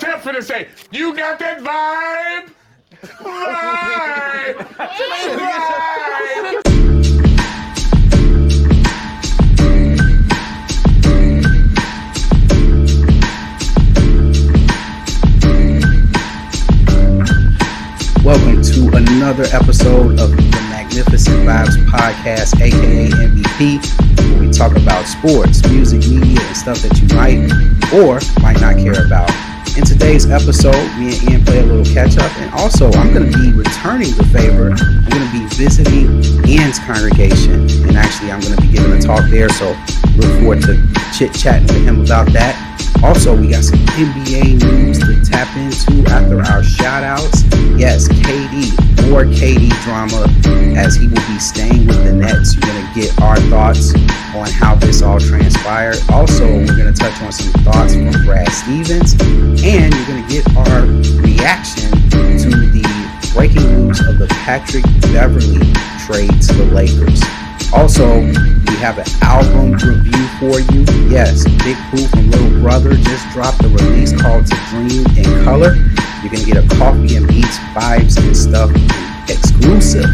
For to say, you got that vibe? Vibe! vibe! Welcome to another episode of the Magnificent Vibes Podcast, aka MVP, where we talk about sports, music, media, and stuff that you might or might not care about. In today's episode, me and Ian play a little catch up, and also I'm going to be returning the favor. I'm going to be visiting Ian's congregation, and actually, I'm going to be giving a talk there. So look forward to chit chatting with him about that. Also, we got some NBA news to tap into after our shout outs. Yes, KD, more KD drama as he will be staying with the Nets. You're going to get our thoughts on how this all transpired. Also, we're going to touch on some thoughts from Brad Stevens, and you're going to get our reaction to the breaking news of the Patrick Beverley trade to the Lakers. Also, we have an album review for you. Yes, Big Pooh from Little Brother just dropped a release called To Dream in Color. You're gonna get a coffee and beats, vibes and stuff exclusive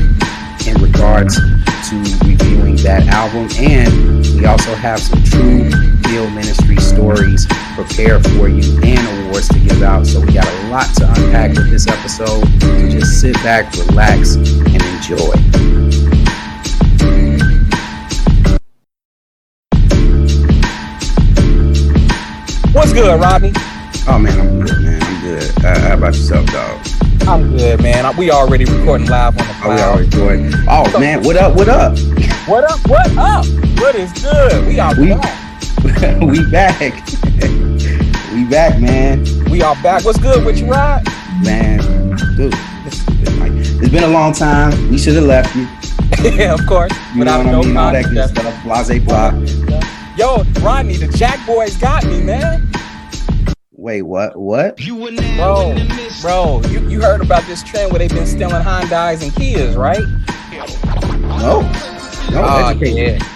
in regards to reviewing that album. And we also have some true field ministry stories prepared for you and awards to give out. So we got a lot to unpack with this episode. So just sit back, relax, and enjoy. What's good, Rodney? Oh man, I'm good, man. I'm good. Uh, how about yourself, dog? I'm good, man. We already recording live on the cloud. Oh, we always doing. Oh man, what up? What up? What up? What up? What is good? We are We- back. we back. we back, man. We are back. What's good with you, Rod? Man, dude, it's, it's like, it's been a long time. We should have left you. yeah, of course. You know what I no mean? All that good stuff. Blase blah. Yo, Rodney, the Jack Boys got me, man. Wait, what? What? Bro, bro, you, you heard about this trend where they've been stealing Hyundais and Kias, right? No. No, Oh, ah, educate me.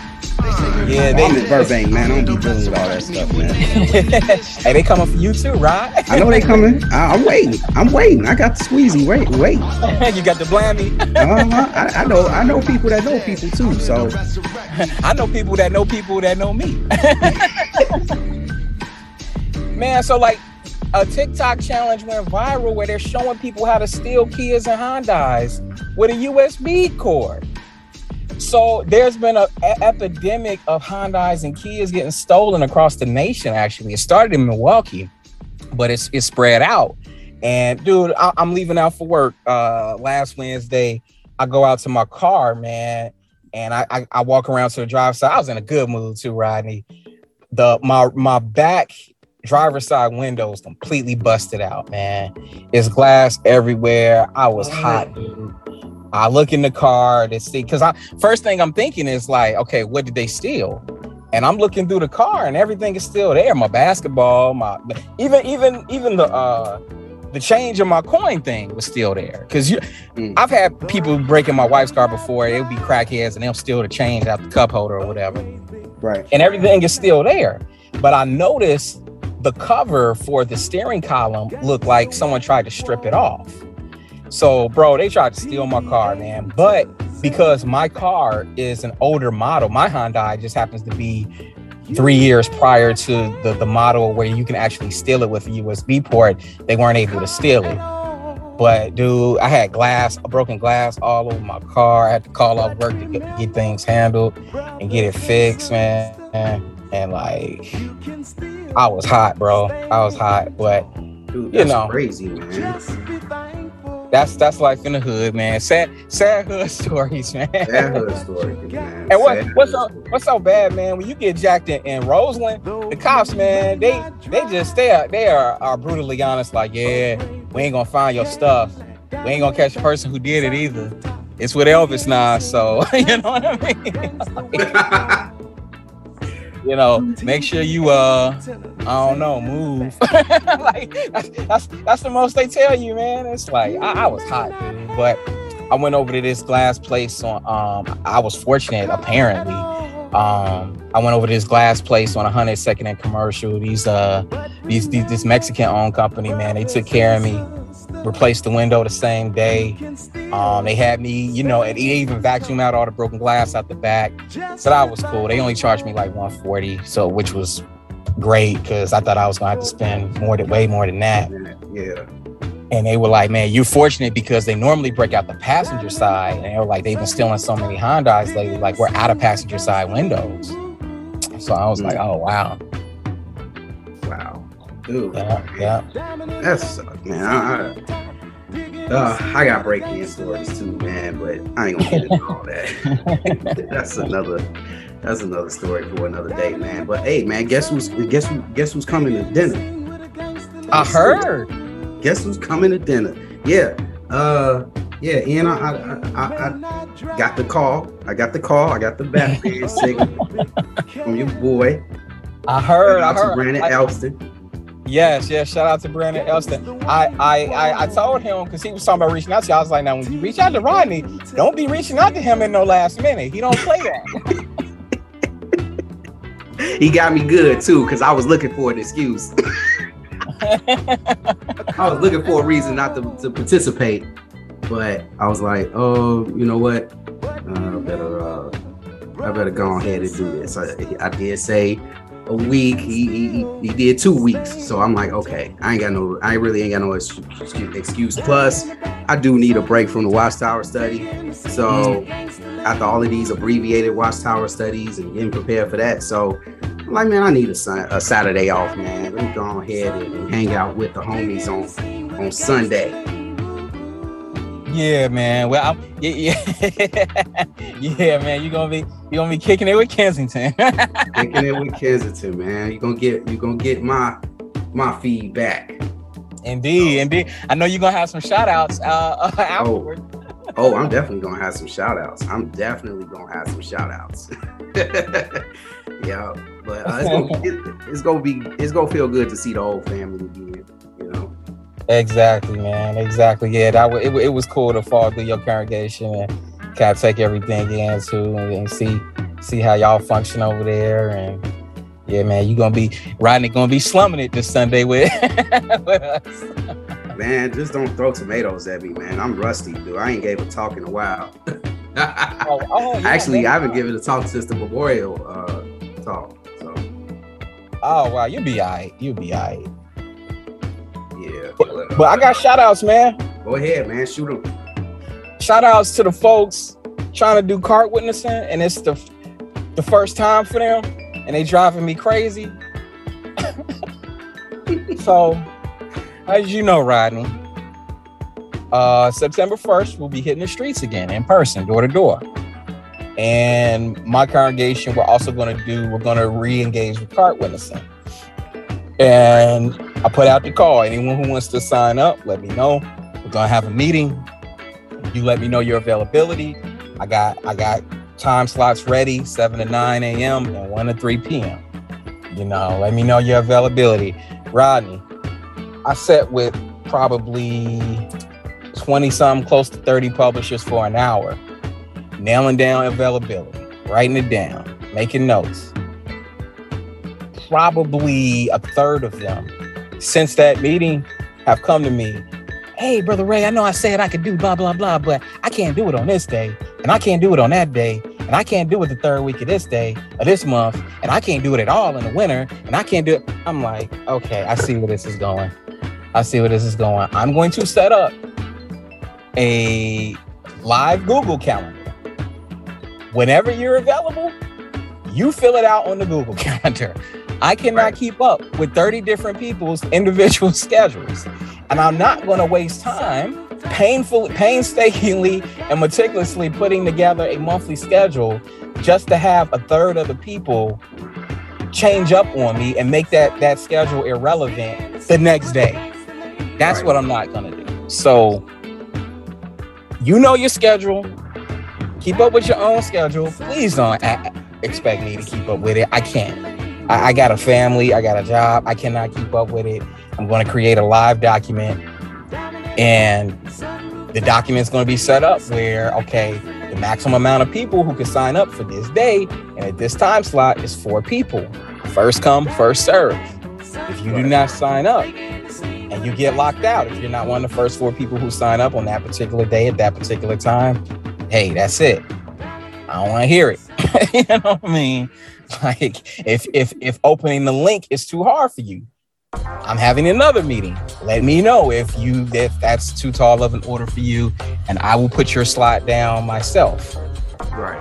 Yeah. Yeah, I'm they, in Burbank, man. I don't be dealing with all that stuff, man. hey, they coming for you too, Rod. I know they coming. I, I'm waiting. I'm waiting. I got the squeezy. Wait, wait. you got the blammy. Uh-huh. I, I know. I know people that know people too. So I know people that know people that know me. Man, so like a TikTok challenge went viral where they're showing people how to steal Kias and Hondas with a USB cord. So there's been an epidemic of Hondas and Kias getting stolen across the nation. Actually, it started in Milwaukee, but it's it's spread out. And dude, I, I'm leaving out for work uh, last Wednesday. I go out to my car, man, and I, I I walk around to the drive side. I was in a good mood too, Rodney. The my my back driver's side windows completely busted out, man. It's glass everywhere. I was hot, dude. I look in the car to see because I first thing I'm thinking is like, okay, what did they steal? And I'm looking through the car and everything is still there. My basketball, my even even even the uh the change of my coin thing was still there. Cause you Mm. I've had people breaking my wife's car before. It would be crackheads and they'll steal the change out the cup holder or whatever right. and everything is still there. But I noticed the cover for the steering column looked like someone tried to strip it off. So, bro, they tried to steal my car, man. But because my car is an older model, my Hyundai just happens to be three years prior to the, the model where you can actually steal it with a USB port, they weren't able to steal it. But dude, I had glass, broken glass all over my car. I had to call off work to get, get things handled and get it fixed, man. And like, I was hot, bro. I was hot, but Dude, You know. crazy, man. That's that's life in the hood, man. Sad, sad hood stories, man. That hood story, man. And what Sad what's so what's so bad, man? When you get jacked in, in Roseland, the cops, man, they they just they are they are, are brutally honest. Like, yeah, we ain't gonna find your stuff. We ain't gonna catch the person who did it either. It's with Elvis now, so you know what I mean. you know, make sure you uh, I don't know, move. like that's, that's the most they tell you, man. It's like I, I was hot, dude, but I went over to this glass place on um I was fortunate apparently Um, I went over to this glass place on a hundred second and commercial. These uh these, these this Mexican owned company, man, they took care of me. Replaced the window the same day. Um, they had me, you know, and they even vacuumed out all the broken glass out the back. So that was cool. They only charged me like 140, so which was great because I thought I was gonna have to spend more than way more than that. Yeah. And they were like, man, you're fortunate because they normally break out the passenger side. And they were like, they've been stealing so many Hondas lately, like we're out of passenger side windows. So I was like, oh wow. Dude. Yeah, yeah. That's man. I, uh, I got breaking stories too, man, but I ain't gonna get into all that. that's another that's another story for another day, man. But hey, man, guess who's guess who guess who's coming to dinner? I heard. Guess who's coming to dinner? Yeah. Uh yeah, and I I, I, I got the call. I got the call. I got the Batman signal from your boy. I heard. I Shout out to heard. Brandon I- Elston. Yes, yes. Shout out to Brandon Elston. I, I, I, I told him because he was talking about reaching out to you. I was like, now when you reach out to Rodney, don't be reaching out to him in no last minute. He don't play that. He got me good too, because I was looking for an excuse. I was looking for a reason not to, to participate, but I was like, oh, you know what? Uh, better, uh, I better go ahead and do this. I, I did say a week. He, he he did two weeks, so I'm like, okay, I ain't got no, I really ain't got no excuse. Plus, I do need a break from the Watchtower study. So after all of these abbreviated Watchtower studies and getting prepared for that, so I'm like, man, I need a, a Saturday off, man. Let me go ahead and hang out with the homies on on Sunday. Yeah, man. Well, I'm, yeah, yeah, yeah, man. You're gonna be, you gonna be kicking it with Kensington. Kicking it with Kensington, man. You're gonna get you gonna get my my feedback. indeed, indeed. I know you're gonna have some shout outs uh, afterwards. Oh, I'm definitely gonna have some shout outs. I'm definitely gonna have some shout outs. yeah, but uh, it's, gonna, it, it's gonna be it's gonna feel good to see the whole family again. You know, Exactly, man. Exactly. Yeah, that was, it, it was cool to fall through your congregation and kind of take everything in too and, and see see how y'all function over there. And yeah, man, you gonna be Rodney gonna be slumming it this Sunday with, with us. man, just don't throw tomatoes at me, man. I'm rusty, dude. I ain't gave a talk in a while. Oh, oh, yeah, Actually, man. I haven't given a talk since the memorial uh, talk. So Oh wow, you'll be alright. You'll be alright. yeah, But I got shout outs, man. go ahead, man. Shoot them. Shout outs to the folks trying to do cart witnessing, and it's the the first time for them, and they driving me crazy. so, as you know, Rodney, uh, September 1st, we'll be hitting the streets again in person, door to door. And my congregation, we're also going to do, we're going to re engage with cart witnessing. And I put out the call. Anyone who wants to sign up, let me know. We're to have a meeting. You let me know your availability. I got I got time slots ready, 7 to 9 a.m. and 1 to 3 p.m. You know, let me know your availability. Rodney, I sat with probably 20 some, close to 30 publishers for an hour, nailing down availability, writing it down, making notes. Probably a third of them since that meeting have come to me. Hey, brother Ray, I know I said I could do blah, blah, blah, but I can't do it on this day, and I can't do it on that day, and I can't do it the third week of this day of this month, and I can't do it at all in the winter, and I can't do it. I'm like, okay, I see where this is going. I see where this is going. I'm going to set up a live Google calendar. Whenever you're available, you fill it out on the Google calendar. I cannot Right. keep up with 30 different people's individual schedules. And I'm not going to waste time painful, painstakingly and meticulously putting together a monthly schedule just to have a third of the people change up on me and make that that schedule irrelevant the next day. That's Right. what I'm not going to do. So you know your schedule. Keep up with your own schedule. Please don't expect me to keep up with it. I can't. I, I got a family. I got a job. I cannot keep up with it. I'm going to create a live document, and the document's going to be set up where okay, the maximum amount of people who can sign up for this day and at this time slot is four people. First come, first serve. If you do not sign up and you get locked out, if you're not one of the first four people who sign up on that particular day at that particular time, hey, that's it. I don't want to hear it. you know what I mean? Like if if if opening the link is too hard for you, I'm having another meeting. Let me know if you if that's too tall of an order for you, and I will put your slot down myself. Right.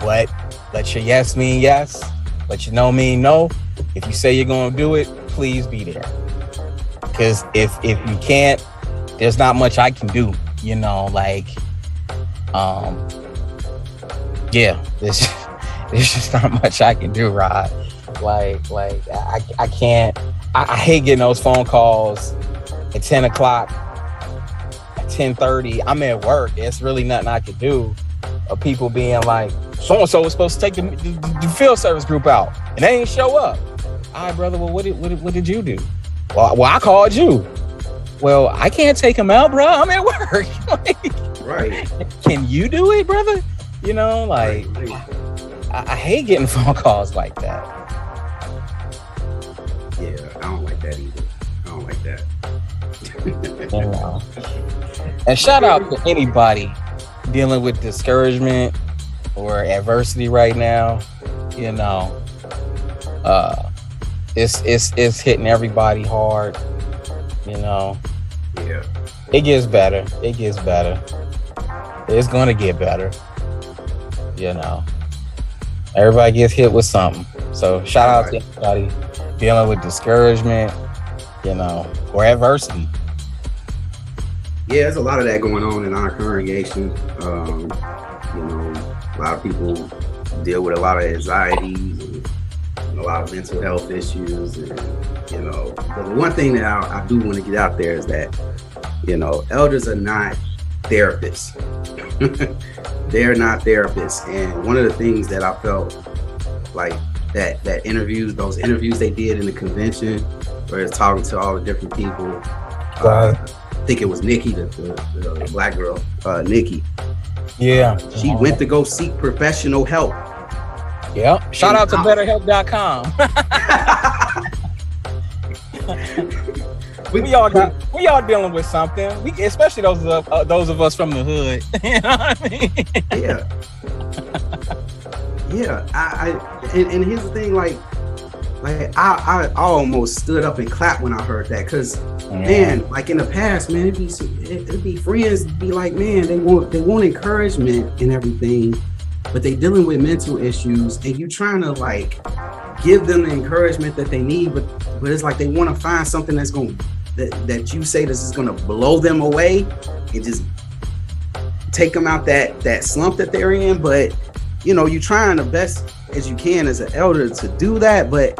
But let your yes mean yes, let your no mean no. If you say you're gonna do it, please be there. Cause if if you can't, there's not much I can do. You know, like um yeah, there's there's just not much I can do, Rod. Like like I I can't I, I hate getting those phone calls at 10 o'clock, at 10:30. I'm at work. It's really nothing I can do. Of people being like, so and so was supposed to take the, the, the field service group out, and they ain't show up. All right, brother. Well, what did what did, what did you do? Well, well, I called you. Well, I can't take him out, bro. I'm at work. Like, Right. can you do it, brother? You know, like right. I, I hate getting phone calls like that. Yeah, I don't like that either. I don't like that. You know. And shout out to anybody dealing with discouragement or adversity right now. You know, uh, it's it's it's hitting everybody hard. You know, yeah. it gets better. It gets better. It's gonna get better. You know, everybody gets hit with something. So shout out to everybody dealing with discouragement. You know, or adversity. Yeah, there's a lot of that going on in our congregation. Um, you know, a lot of people deal with a lot of anxieties and, and a lot of mental health issues. And, you know, but the one thing that I, I do want to get out there is that, you know, elders are not therapists. They're not therapists. And one of the things that I felt like that that interviews, those interviews they did in the convention, where it's talking to all the different people. Uh, I think it was Nikki, the, the, the black girl, uh, Nikki. Yeah. She went to go seek professional help. Yep. Shout out to BetterHelp.com. We, we all got, we all dealing with something. We especially those of uh, those of us from the hood. you know what I mean? yeah, yeah. I, I and, and here's the thing, like, like I, I almost stood up and clapped when I heard that, cause man, like in the past, man, it'd be it- it'd be friends be like, man, they want they want encouragement and everything, but they dealing with mental issues, and you trying to like give them the encouragement that they need, but but it's like they want to find something that's going to that that you say this is going to blow them away and just take them out that that slump that they're in, but you know, you're trying the best as you can as an elder to do that, but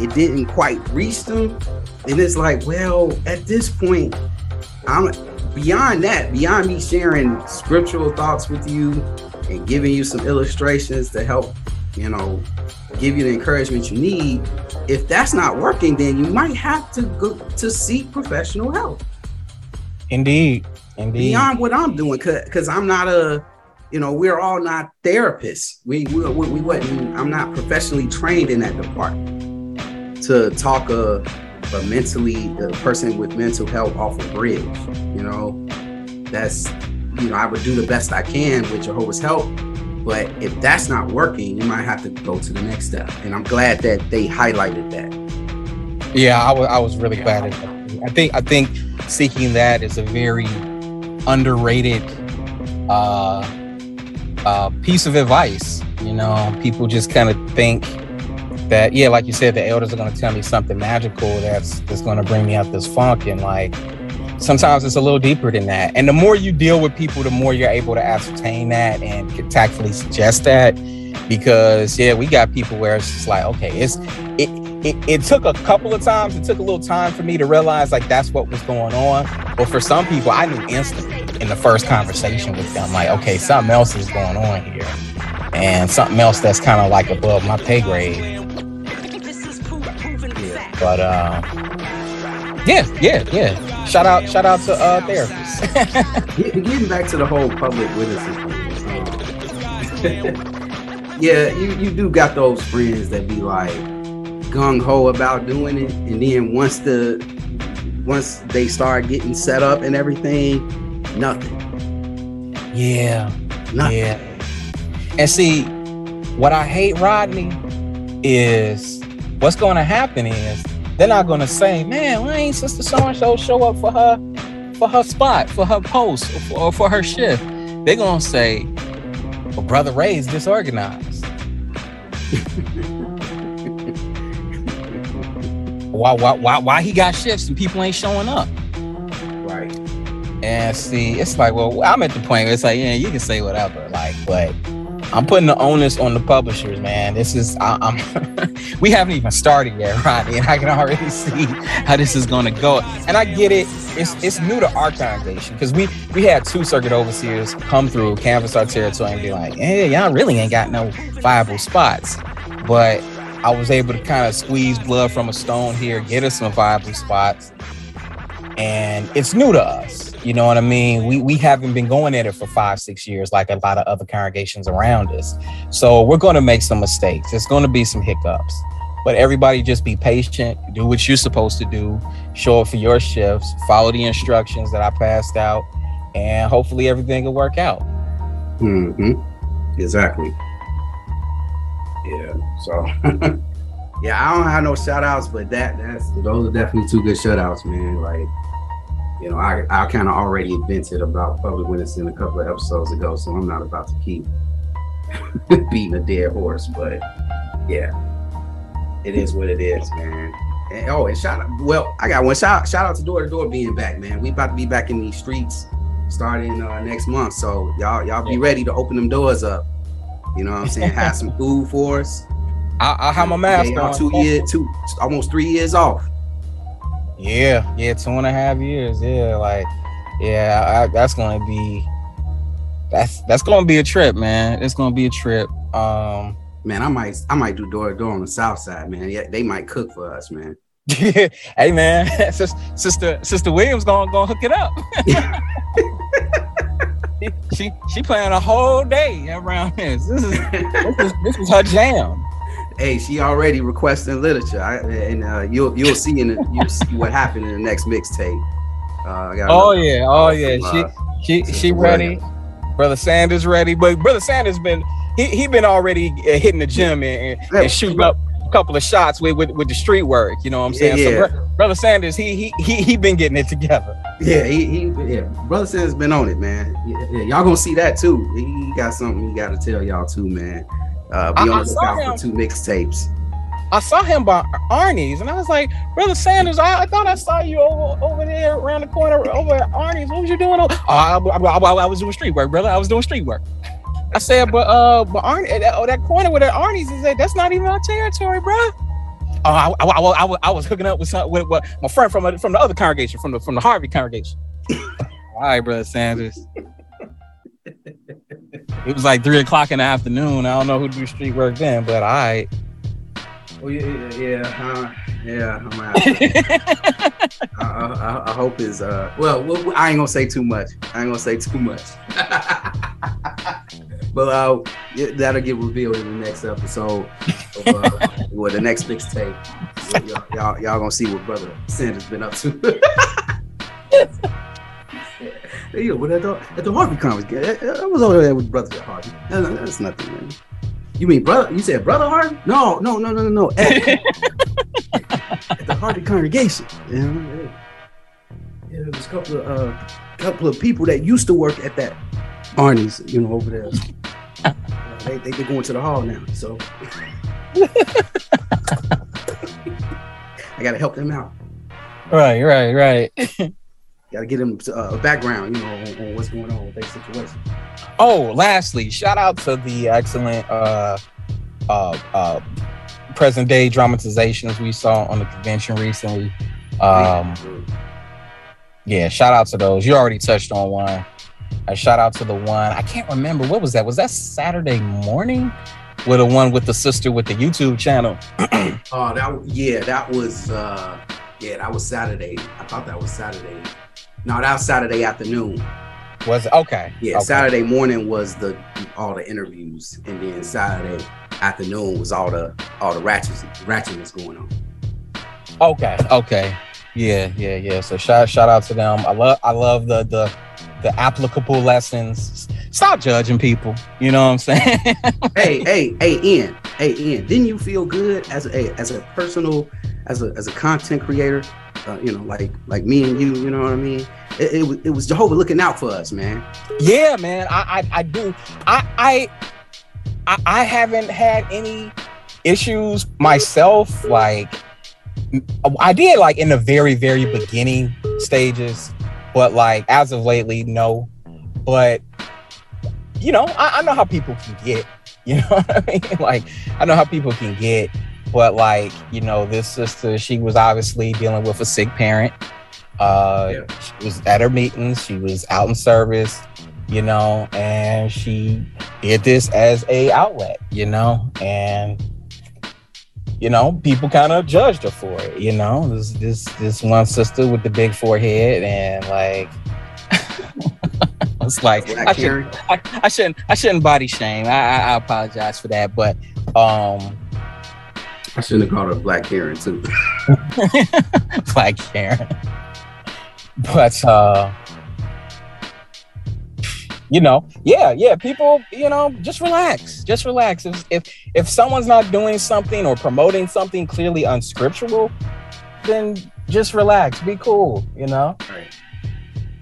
it didn't quite reach them. And it's like, well, at this point, I'm beyond that, beyond me sharing scriptural thoughts with you and giving you some illustrations to help, you know, give you the encouragement you need. If that's not working, then you might have to go to seek professional help Indeed. Indeed. beyond what I'm doing, because I'm not a, you know, we're all not therapists. We we we, we wasn't. I'm not professionally trained in that department to talk a, a mentally a person with mental health off a bridge. You know, that's you know I would do the best I can with Jehovah's help. But if that's not working, you might have to go to the next step. And I'm glad that they highlighted that. Yeah, I was I was really glad at that. I think I think seeking that is a very underrated uh uh piece of advice. You know, people just kind of think that yeah, like you said, the elders are gonna tell me something magical that's that's gonna bring me out this funk and like sometimes it's a little deeper than that. And the more you deal with people, the more you're able to ascertain that and can tactfully suggest that. Because yeah, we got people where it's just like, okay, it's it, it it took a couple of times, it took a little time for me to realize like that's what was going on. But for some people, I knew instantly in the first conversation with them, like, okay, something else is going on here. And something else that's kind of like above my pay grade. But uh yeah, yeah, yeah. Shout out, shout out to uh therapists. Get- Getting back to the whole public witnesses, yeah, you, you do got those friends that be like gung ho about doing it, and then once the once they start getting set up and everything, nothing. Yeah. Nothing. Yeah. And see, what I hate, Rodney, is what's going to happen is they're not to say, "Man, why ain't Sister So and So show up for her for her spot, for her post, or for, or for her shift?" They're to say, "Well, Brother Ray's disorganized." why, why, why, why he got shifts and people ain't showing up? Right. And see, it's like, well, I'm at the point where it's like, yeah, you can say whatever, like, but I'm putting the onus on the publishers, man. This is, I, am we haven't even started yet, Ronnie, and I can already see how this is going to go. And I get it; it's it's new to our congregation because we we had two circuit overseers come through, canvass our territory, and be like, hey, y'all really ain't got no viable spots, but I was able to kind of squeeze blood from a stone here, get us some viable spots, and it's new to us. You know what I mean? We we haven't been going at it for five, six years like a lot of other congregations around us. So we're going to make some mistakes. Going to be some hiccups, but everybody just be patient. Do what you're supposed to do. Show up for your shifts. Follow the instructions that I passed out, and hopefully everything will work out. hmm Exactly. Yeah. So. yeah, I don't have no shout outs, but that that's those are definitely two good shout outs, man. Like, you know, I I kind of already vented about public witness in a couple of episodes ago, so I'm not about to keep beating a dead horse. But yeah, it is what it is, man. And, oh, and shout out. Well, I got one shout shout out to Door to Door being back, man. We about to be back in these streets starting uh, next month, so y'all y'all be ready to open them doors up. You know what I'm saying? Have some food for us. I, I have my mask on. Two years, two almost three years off. Yeah, yeah, two and a half years. Yeah, like, yeah, I, that's gonna be that's that's gonna be a trip, man. It's gonna be a trip. Um, Man, I might I might do door to door on the south side, man. Yeah, they might cook for us, man. hey, man, sister sister Williams gonna gonna hook it up. she she playing a whole day around this. This is this is, this is her jam. Hey, she already requesting literature, I, and uh, you'll you'll see in the, you'll see what happened in the next mixtape. Uh, Oh yeah, oh yeah. from, She uh, she she ready. Williams. Brother Sanders ready, but Brother Sanders been he he been already uh, hitting the gym and, and, and shooting up a couple of shots with, with with the street work. You know what I'm saying? Yeah, So Bro- Brother Sanders, he he he he been getting it together. Yeah, he, he yeah, brother says been on it, man. Yeah, yeah, y'all gonna see that too. He got something he got to tell y'all too, man. Uh, be I- on the lookout for two mixtapes. I saw him by Arnie's, and I was like, Brother Sanders, I, I thought I saw you over, over there around the corner over at Arnie's. What was you doing? Over? Oh, I, I, I- was doing street work, brother. I was doing street work. I said, but uh, but Arnie, that, oh, that corner where that Arnie's is at, that's not even our territory, bro. Oh, I, I, I, I, was- I was hooking up with some with, with my friend from from the other congregation, from the from the Harvey congregation. All right, brother Sanders. It was like three o'clock in the afternoon. I don't know who do street work then, but I. Oh yeah, yeah, yeah, uh, yeah. I'm out. I, I, I hope is uh. Well, well, I ain't gonna say too much. I ain't gonna say too much. but uh, that'll get revealed in the next episode. Of, uh, with the next mixtape, y'all, y'all, y'all gonna see what brother Sanders been up to. Hey, yo, what at the, at the Harvey conference? I was over there with brother Harvey. No, no, that's nothing, man. You mean brother? You said brother Harvey? No, no, no, no, no. At, at the Harvey congregation. You know, yeah, yeah, there's a couple of uh, couple of people that used to work at that Arnie's, you know, over there. Uh, they they been going to the hall now, so I gotta help them out. Right, right, right. Gotta get them uh, a background, you know, on, on what's going on with their situation. Oh, lastly, shout out to the excellent uh uh uh present day dramatizations we saw on the convention recently. Um yeah, shout out to those. You already touched on one. A shout out to the one. I can't remember what was that? Was that Saturday morning? With the one with the sister with the YouTube channel. Oh, that yeah, that was uh yeah, that was Saturday. I thought that was Saturday. No, that was Saturday afternoon. Was it okay? Yeah, okay. Saturday morning was the all the interviews, and then Saturday afternoon was all the all the ratchets ratchetness going on. Okay, okay. Yeah, yeah, yeah. So shout shout out to them. I love I love the the the applicable lessons. Stop judging people. You know what I'm saying? hey, hey, hey, Ian, hey, Ian. Didn't you feel good as a as a personal as a as a content creator? Uh, you know, like like me and you. You know what I mean? It, it, was- it was Jehovah looking out for us, man. yeah, man. I I, I do. I, I I I haven't had any issues myself. Like I did like in the very very beginning stages, but like as of lately, no. But you know, I, I know how people can get. You know what I mean? Like I know how people can get. But like you know, this sister, she was obviously dealing with a sick parent. Uh, Yeah. She was at her meetings. She was out in service. You know, and she did this as a outlet. You know, and you know, people kind of judged her for it. You know, this this this one sister with the big forehead and like. it's like I, should, Karen. I, I shouldn't I shouldn't body shame. I, I, I apologize for that, but um, I shouldn't have called her Black Karen too. Black Karen. But uh you know, yeah, yeah, people, you know, just relax. Just relax. If if if someone's not doing something or promoting something clearly unscriptural, then just relax. Be cool, you know. Right.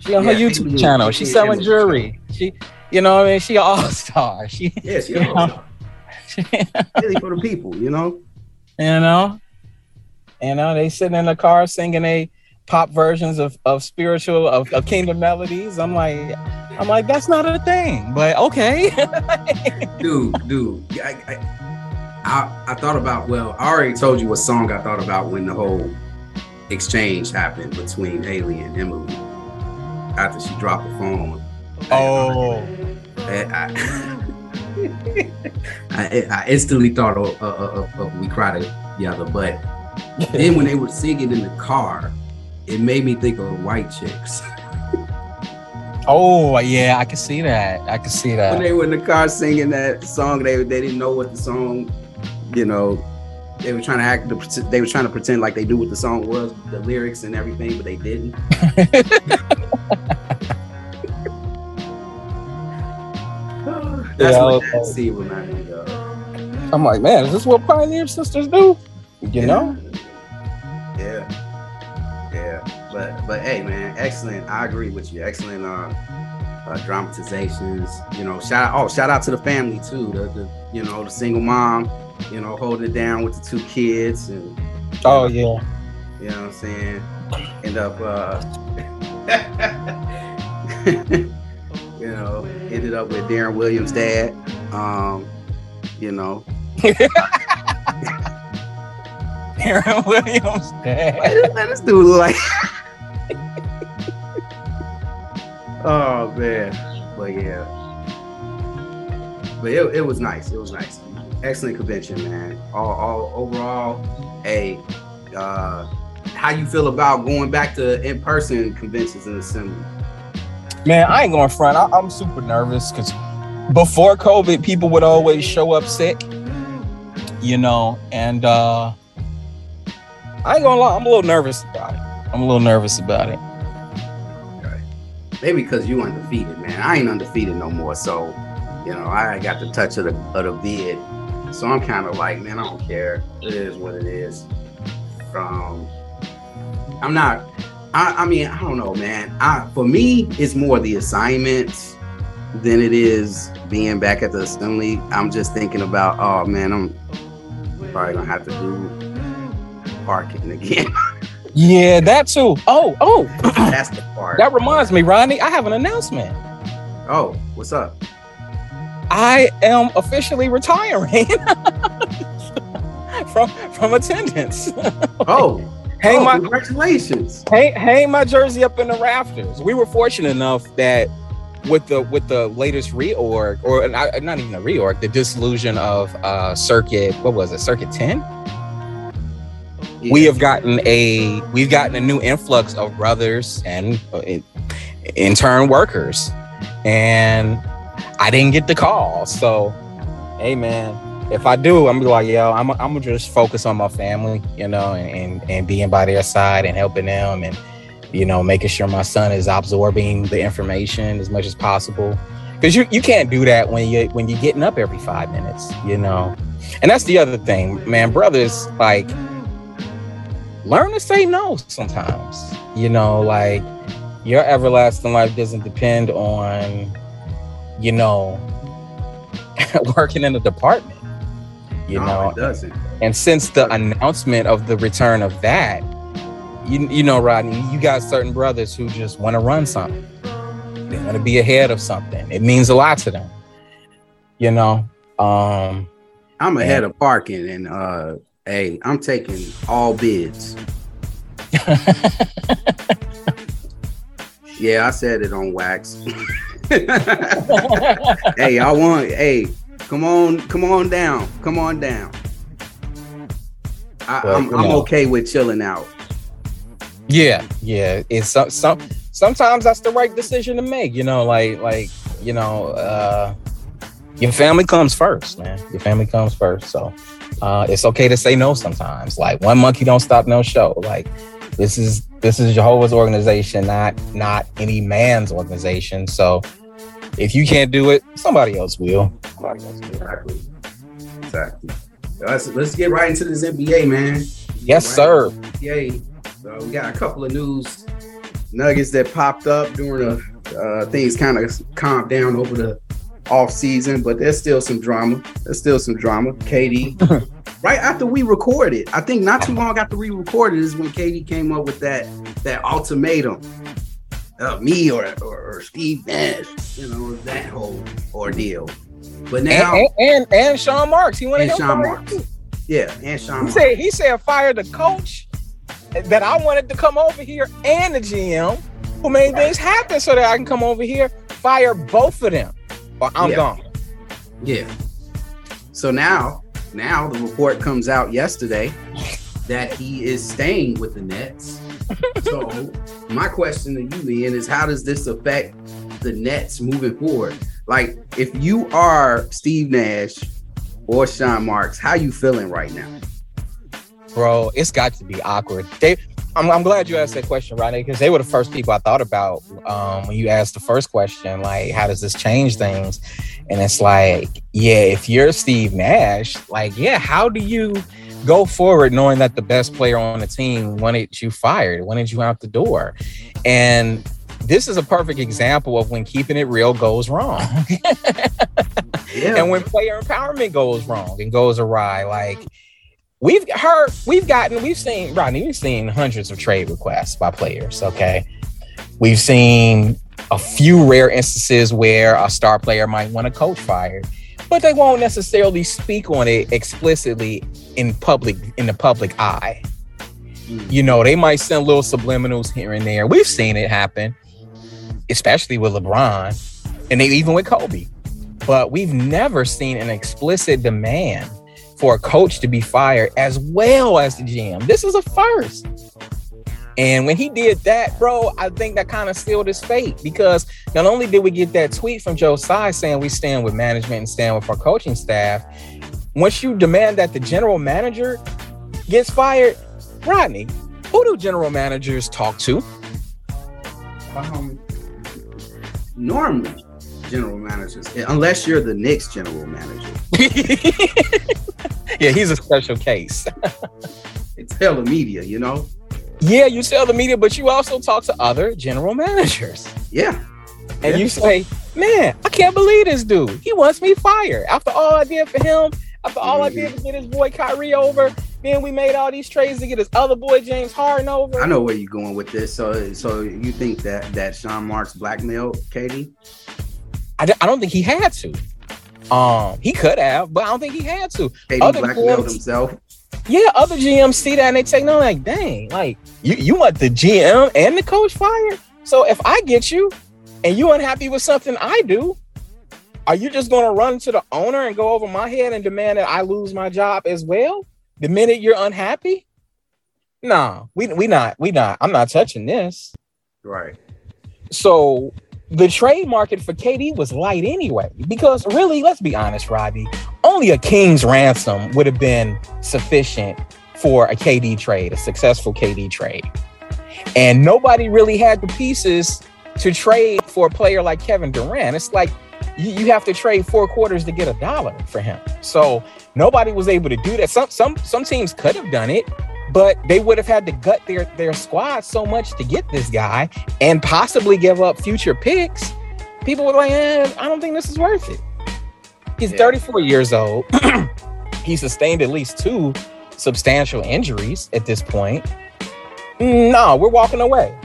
She on her YouTube channel. She's people- selling jewelry. She you know, what I mean, she an all-star. She Yes, You yeah. know? Really for the people, you know. You know you know they sitting in the car singing a pop versions of, of spiritual of, of kingdom melodies i'm like i'm like that's not a thing but okay dude, dude. I, I, I, I thought about. Well, I already told you what song I thought about when the whole exchange happened between Haley and Emily after she dropped the phone. oh I, I, I, I instantly thought of, of, of, of We Cry Together, but then when they were singing in the car, it made me think of white chicks. oh yeah i can see that i can see that. when they were in the car singing that song, they they didn't know what the song, you know, they were trying to act. the- They were trying to pretend like they knew what the song was, the lyrics and everything, but they didn't. That's Yeah, what okay. that scene reminded me of. i'm like man is this what pioneer sisters do you know Yeah. Yeah. But but hey man, excellent. I agree with you. Excellent uh, uh dramatizations. You know, shout oh shout out to the family too. The, the you know, the single mom, you know, holding it down with the two kids and oh yeah you know what I'm saying? End up uh you know, ended up with Darren Williams' dad. Um, you know. aaron williams dad. This dude like Oh man. But yeah. But it, it was nice. It was nice. Excellent convention, man. All, all overall, a. uh how you feel about going back to in-person conventions and assembly? Man, I ain't going front. I, I'm super nervous because before COVID, people would always show up sick, you know, and uh I ain't gonna lie, I'm a little nervous about it. I'm a little nervous about it. Maybe because you undefeated, man. I ain't undefeated no more. So, you know, I got the touch of the of the vid. So I'm kind of like, man, I don't care. It is what it is. Um, I'm not. I, I mean, I don't know, man. I for me, it's more the assignments than it is being back at the assembly. I'm just thinking about, oh man, I'm probably gonna have to do parking again. Yeah, that too. Oh, oh, That's the part. that reminds me, Rodney, I have an announcement. Oh, what's up? I am officially retiring from from attendance. Oh, hang oh, my congratulations. hang, hang my jersey up in the rafters. We were fortunate enough that with the with the latest reorg, or not, not even a reorg, the dissolution of uh circuit, what was it, circuit 10? We have gotten a we've gotten a new influx of brothers and uh, intern workers. and I didn't get the call. So, hey man, if I do, I'm gonna be like, yo, I'm, I'm gonna just focus on my family, you know, and, and and being by their side and helping them, and you know, making sure my son is absorbing the information as much as possible. Because you you can't do that when you when you're getting up every five minutes, you know. And that's the other thing, man. Brothers, like, learn to say no sometimes. You know, like your everlasting life doesn't depend on, you know, working in a department you No, know it doesn't. and since the announcement of the return of that you, you know rodney you got certain brothers who just want to run something they want to be ahead of something it means a lot to them you know um I'm ahead of parking, and uh, hey, I'm taking all bids. yeah, I said it on wax. hey, I want. Hey, come on, come on down, come on down. I, Well, I'm, you I'm know. okay with chilling out. yeah yeah it's some, some sometimes that's the right decision to make you know like like you know uh your family comes first man your family comes first so uh it's okay to say no sometimes like one monkey don't stop no show like this is this is jehovah's organization not not any man's organization so if you can't do it somebody else will somebody else will. Exactly. Exactly. Let's let's get right into this NBA, man. yes Right. sir Yay. So we got a couple of news nuggets that popped up during the uh, things kind of calmed down over the off season, but there's still some drama. There's still some drama. KD, right after we recorded, I think not too long after we recorded is when KD came up with that that ultimatum. Uh, me or, or or Steve Nash, you know that whole ordeal. But now, and, and, and and sean marks he wanted and Sean Marks, too. yeah, and Sean He Marks. said he said fire the coach that I wanted to come over here and the GM who made things happen so that I can come over here, fire both of them. Or I'm Yeah. gone. Yeah. So now, now the report comes out yesterday that he is staying with the Nets. so my question to you, Ian, is how does this affect the Nets moving forward? Like, if you are Steve Nash or Sean Marks, how you feeling right now? Bro, it's got to be awkward. They I'm, I'm glad you asked that question, Rodney, because they were the first people I thought about um, when you asked the first question, like, how does this change things? And it's like, yeah, if you're Steve Nash, like, yeah, how do you go forward knowing that the best player on the team wanted you fired, wanted you out the door? And this is a perfect example of when keeping it real goes wrong. Yeah. and when player empowerment goes wrong and goes awry like we've heard we've gotten we've seen rodney we've seen hundreds of trade requests by players okay we've seen a few rare instances where a star player might want a coach fired but they won't necessarily speak on it explicitly in public in the public eye hmm. you know they might send little subliminals here and there we've seen it happen especially with lebron and they, even with kobe but we've never seen an explicit demand for a coach to be fired as well as the GM. This is a first. And when he did that, bro, I think that kind of sealed his fate because not only did we get that tweet from Joe Tsai saying we stand with management and stand with our coaching staff, once you demand that the general manager gets fired, Rodney, who do general managers talk to? Um, normally, general managers, unless you're the Knicks general manager, yeah, he's a special case. it's hella media, you know? Yeah, you tell the media, but you also talk to other general managers. Yeah. And Yeah. you say, man, I can't believe this dude. He wants me fired. After all I did for him, after all I did to get his boy Kyrie over, then we made all these trades to get his other boy James Harden over. I know where you're going with this. So, so you think that that Sean Marks blackmailed KD? I, d- I don't think he had to. Um, he could have, but I don't think he had to. KD Other blackmailed himself. Yeah, other GMs see that and they take no, like, dang, like you, you want the GM and the coach fired. So if I get you and you unhappy with something I do, are you just gonna run to the owner and go over my head and demand that I lose my job as well? The minute you're unhappy? No, we we not, we not, I'm not touching this. Right. So the trade market for KD was light anyway. Because really, let's be honest, Robbie, only a king's ransom would have been sufficient for a KD trade, a successful KD trade. And nobody really had the pieces to trade for a player like Kevin Durant. It's like you, have to trade four quarters to get a dollar for him. So nobody was able to do that. Some some some teams could have done it, but they would have had to gut their their squad so much to get this guy and possibly give up future picks. People were like, eh, I don't think this is worth it. He's Yeah. 34 years old. he sustained at least two substantial injuries at this point. No, we're walking away.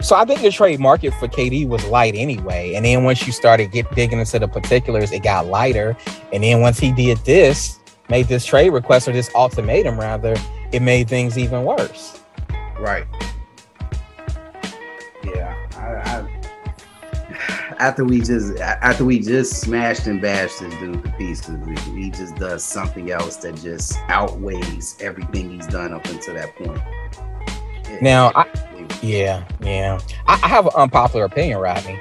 So I think the trade market for KD was light anyway. And then once you started get digging into the particulars, it got lighter. And then once he did this, made this trade request or this ultimatum rather, it made things even worse. Right. Yeah. I, I, after we just after we just smashed and bashed this dude to pieces, he just does something else that just outweighs everything he's done up until that point. Now, I- Yeah, yeah. I, I have an unpopular opinion, Rodney.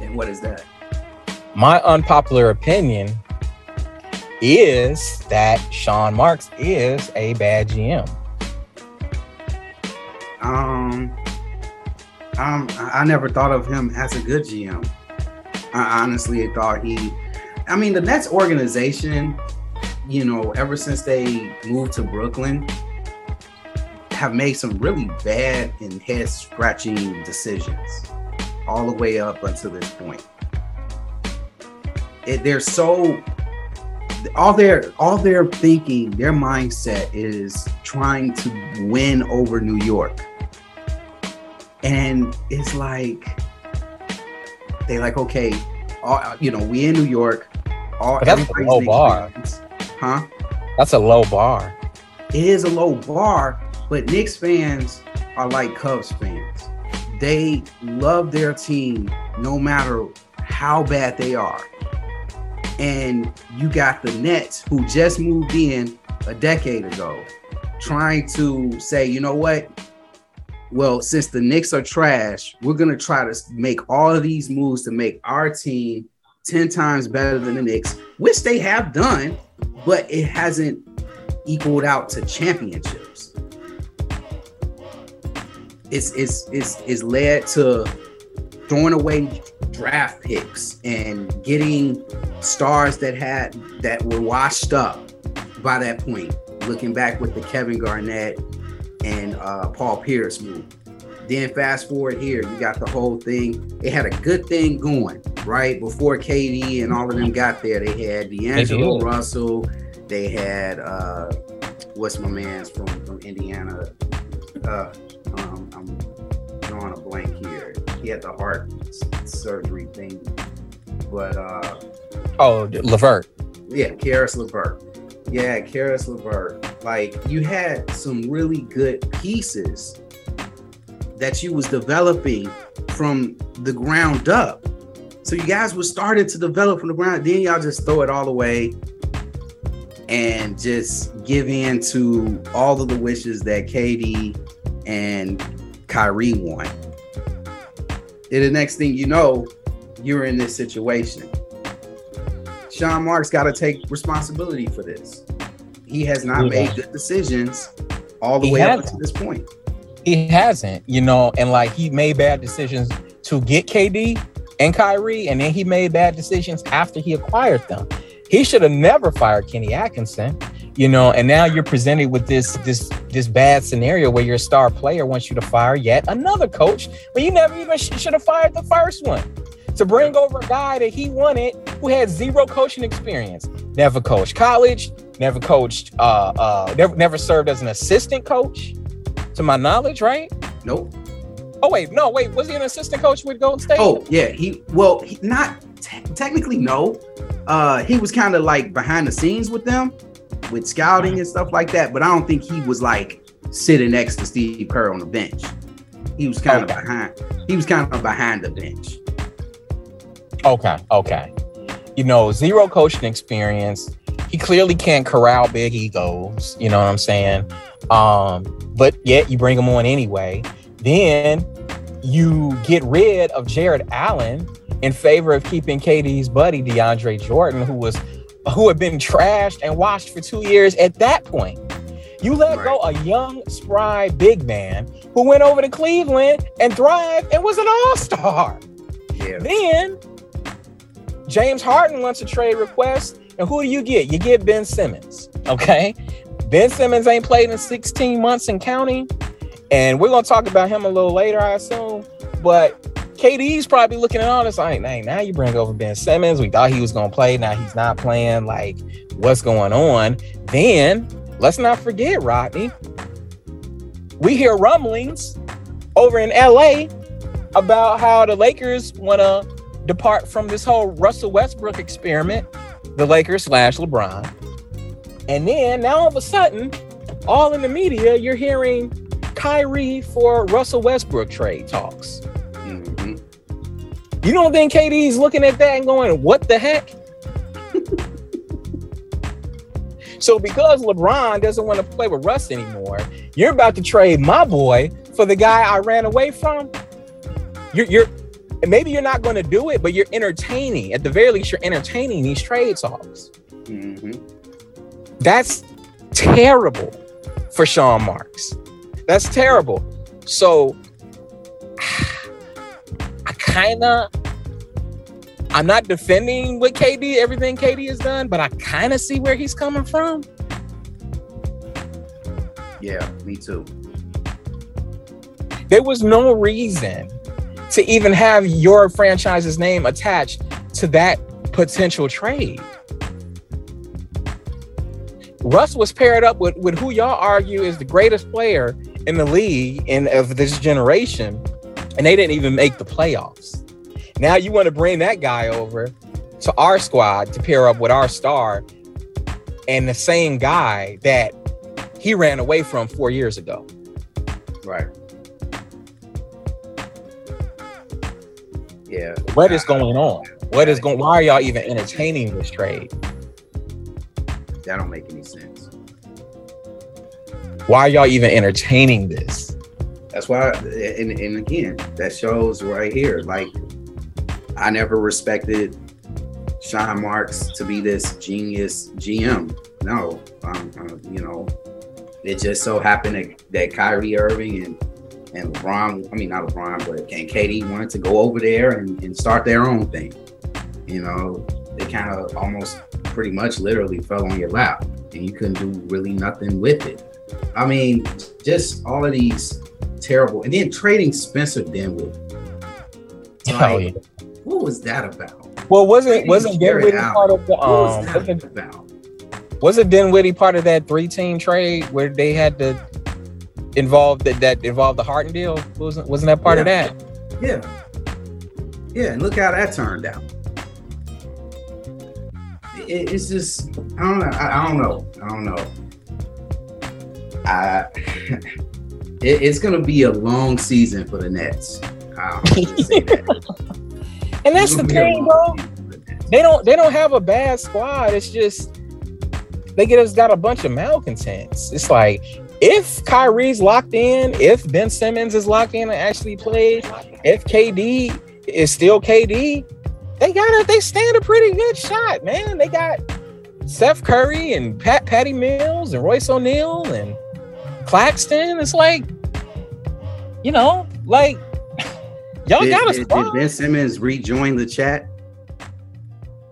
and what is that? My unpopular opinion is that Sean Marks is a bad GM. Um, um, I never thought of him as a good GM. I honestly thought he. I mean, the Nets organization, you know, ever since they moved to Brooklyn, have made some really bad and head scratching decisions, all the way up until this point. It, they're so all their all their thinking, their mindset is trying to win over New York. And it's like they like, okay, all, you know, we in New York. All But that's a low bar. fans. Huh? That's a low bar. It is a low bar, but Knicks fans are like Cubs fans. They love their team no matter how bad they are. And you got the Nets who just moved in a decade ago trying to say, you know what? Well, since the Knicks are trash, we're going to try to make all of these moves to make our team 10 times better than the Knicks, which they have done, but it hasn't equaled out to championships. It's it's it's it's led to throwing away draft picks and getting stars that had that were washed up by that point. Looking back with the Kevin Garnett and uh, Paul Pierce move. Then fast forward here, you got the whole thing. They had a good thing going right before KD and all of them got there. They had D'Angelo did. Russell. They had uh, what's my man's from from Indiana. Uh, um, He had the heart surgery thing, but uh, Oh, Levert. yeah, Caris LeVert. Yeah, Caris LeVert. Like you had some really good pieces that you was developing from the ground up. So you guys were starting to develop from the ground. Then y'all just throw it all away and just give in to all of the wishes that KD and Kyrie want. And the next thing you know, you're in this situation. Sean Marks got to take responsibility for this. He has not Yeah. made good decisions all the He way up hasn't. to this point. He hasn't, you know, and like he made bad decisions to get KD and Kyrie, and then he made bad decisions after he acquired them. He should have never fired Kenny Atkinson, you know, and now you're presented with this this this bad scenario where your star player wants you to fire yet another coach, but you never even sh- should have fired the first one to bring over a guy that he wanted who had zero coaching experience, never coached college, never coached, uh, uh, never never served as an assistant coach, to my knowledge, right? Nope. Oh wait, no, wait, was he an assistant coach with Golden State? Oh yeah, he well, he, not te- technically no. Uh, he was kind of like behind the scenes with them, with scouting and stuff like that. But I don't think he was like sitting next to Steve Kerr on the bench. He was kind Okay. of behind. He was kind of behind the bench. Okay, okay. You know, zero coaching experience. He clearly can't corral big egos. You know what I'm saying? Um, but yet you bring him on anyway. Then you get rid of Jarrett Allen in favor of keeping KD's buddy DeAndre Jordan, who was who had been trashed and washed for two years at that point. You let right. go a young, spry big man who went over to Cleveland and thrived and was an all-star. Yeah. Then James Harden wants a trade request, and who do you get? You get Ben Simmons. Okay. Ben Simmons ain't played in 16 months and counting. And we're gonna talk about him a little later, I assume. But KD's probably looking at all this like, hey, now you bring over Ben Simmons. We thought he was gonna play, now he's not playing. Like, what's going on? Then let's not forget, Rodney. We hear rumblings over in LA about how the Lakers wanna depart from this whole Russell Westbrook experiment, the Lakers slash LeBron. And then now all of a sudden, all in the media, you're hearing Kyrie for Russell Westbrook trade talks. Mm-hmm. You don't think KD's looking at that and going, what the heck? so because LeBron doesn't want to play with Russ anymore, you're about to trade my boy for the guy I ran away from. You're, you're maybe you're not going to do it, but you're entertaining. At the very least, you're entertaining these trade talks. Mm-hmm. That's terrible for Sean Marks. That's terrible. So kind of I'm not defending what KD, everything KD has done, but I kind of see where he's coming from. Yeah, me too. There was no reason to even have your franchise's name attached to that potential trade. Russ was paired up with, with who y'all argue is the greatest player in the league and of this generation, and they didn't even make the playoffs. Now you want to bring that guy over to our squad to pair up with our star and the same guy that he ran away from four years ago. Right. Yeah. What is going on? What is going? Why are y'all even entertaining this trade? That don't make any sense. Why are y'all even entertaining this? That's why, and, and again, that shows right here. Like, I never respected Sean Marks to be this genius GM. No, um, uh, you know, it just so happened that, that Kyrie Irving and and LeBron, I mean not LeBron, but and KD wanted to go over there and, and start their own thing. You know, they kind of almost pretty much literally fell on your lap and you couldn't do really nothing with it. I mean, just all of these terrible, and then trading Spencer Dinwiddie. Like, oh, yeah. What was that about? Well, wasn't wasn't Dinwiddie part of the um? What was that about? Wasn't Dinwiddie part of that three-team trade where they had to involve that that involved the Harden deal? Wasn't wasn't that part yeah. of that? Yeah, yeah. And look how that turned out it, it's just I don't know. I, I, don't know. I don't know. I it, it's gonna be a long season for the Nets. that. and that's the thing, bro. They don't they don't have a bad squad. It's just they get us got a bunch of malcontents. It's like if Kyrie's locked in, if Ben Simmons is locked in and actually plays, if KD is still KD, they got a they stand a pretty good shot, man. They got Seth Curry and Pat Patty Mills and Royce O'Neale and Claxton. It's like, you know, like y'all did, got a did, did Ben Simmons rejoin the chat?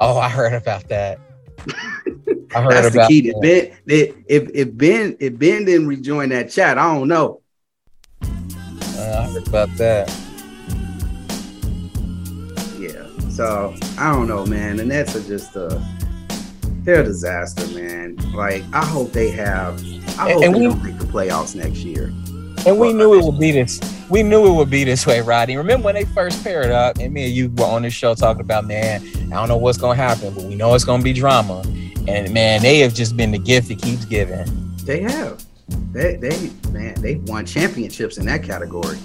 Oh, I heard about that. I heard That's about the key. That. Ben, if if Ben if Ben didn't rejoin that chat, I don't know. Uh, I heard about that. Yeah. So I don't know, man. The Nets are just a they're a disaster, man. Like I hope they have. I hope and, we, don't make the playoffs next year. And we knew it would be this. We knew it would be this way, Roddy. Remember when they first paired up, and me and you were on this show talking about, man, I don't know what's gonna happen, but we know it's gonna be drama. And man, they have just been the gift that keeps giving. They have. They they man, they won championships in that category.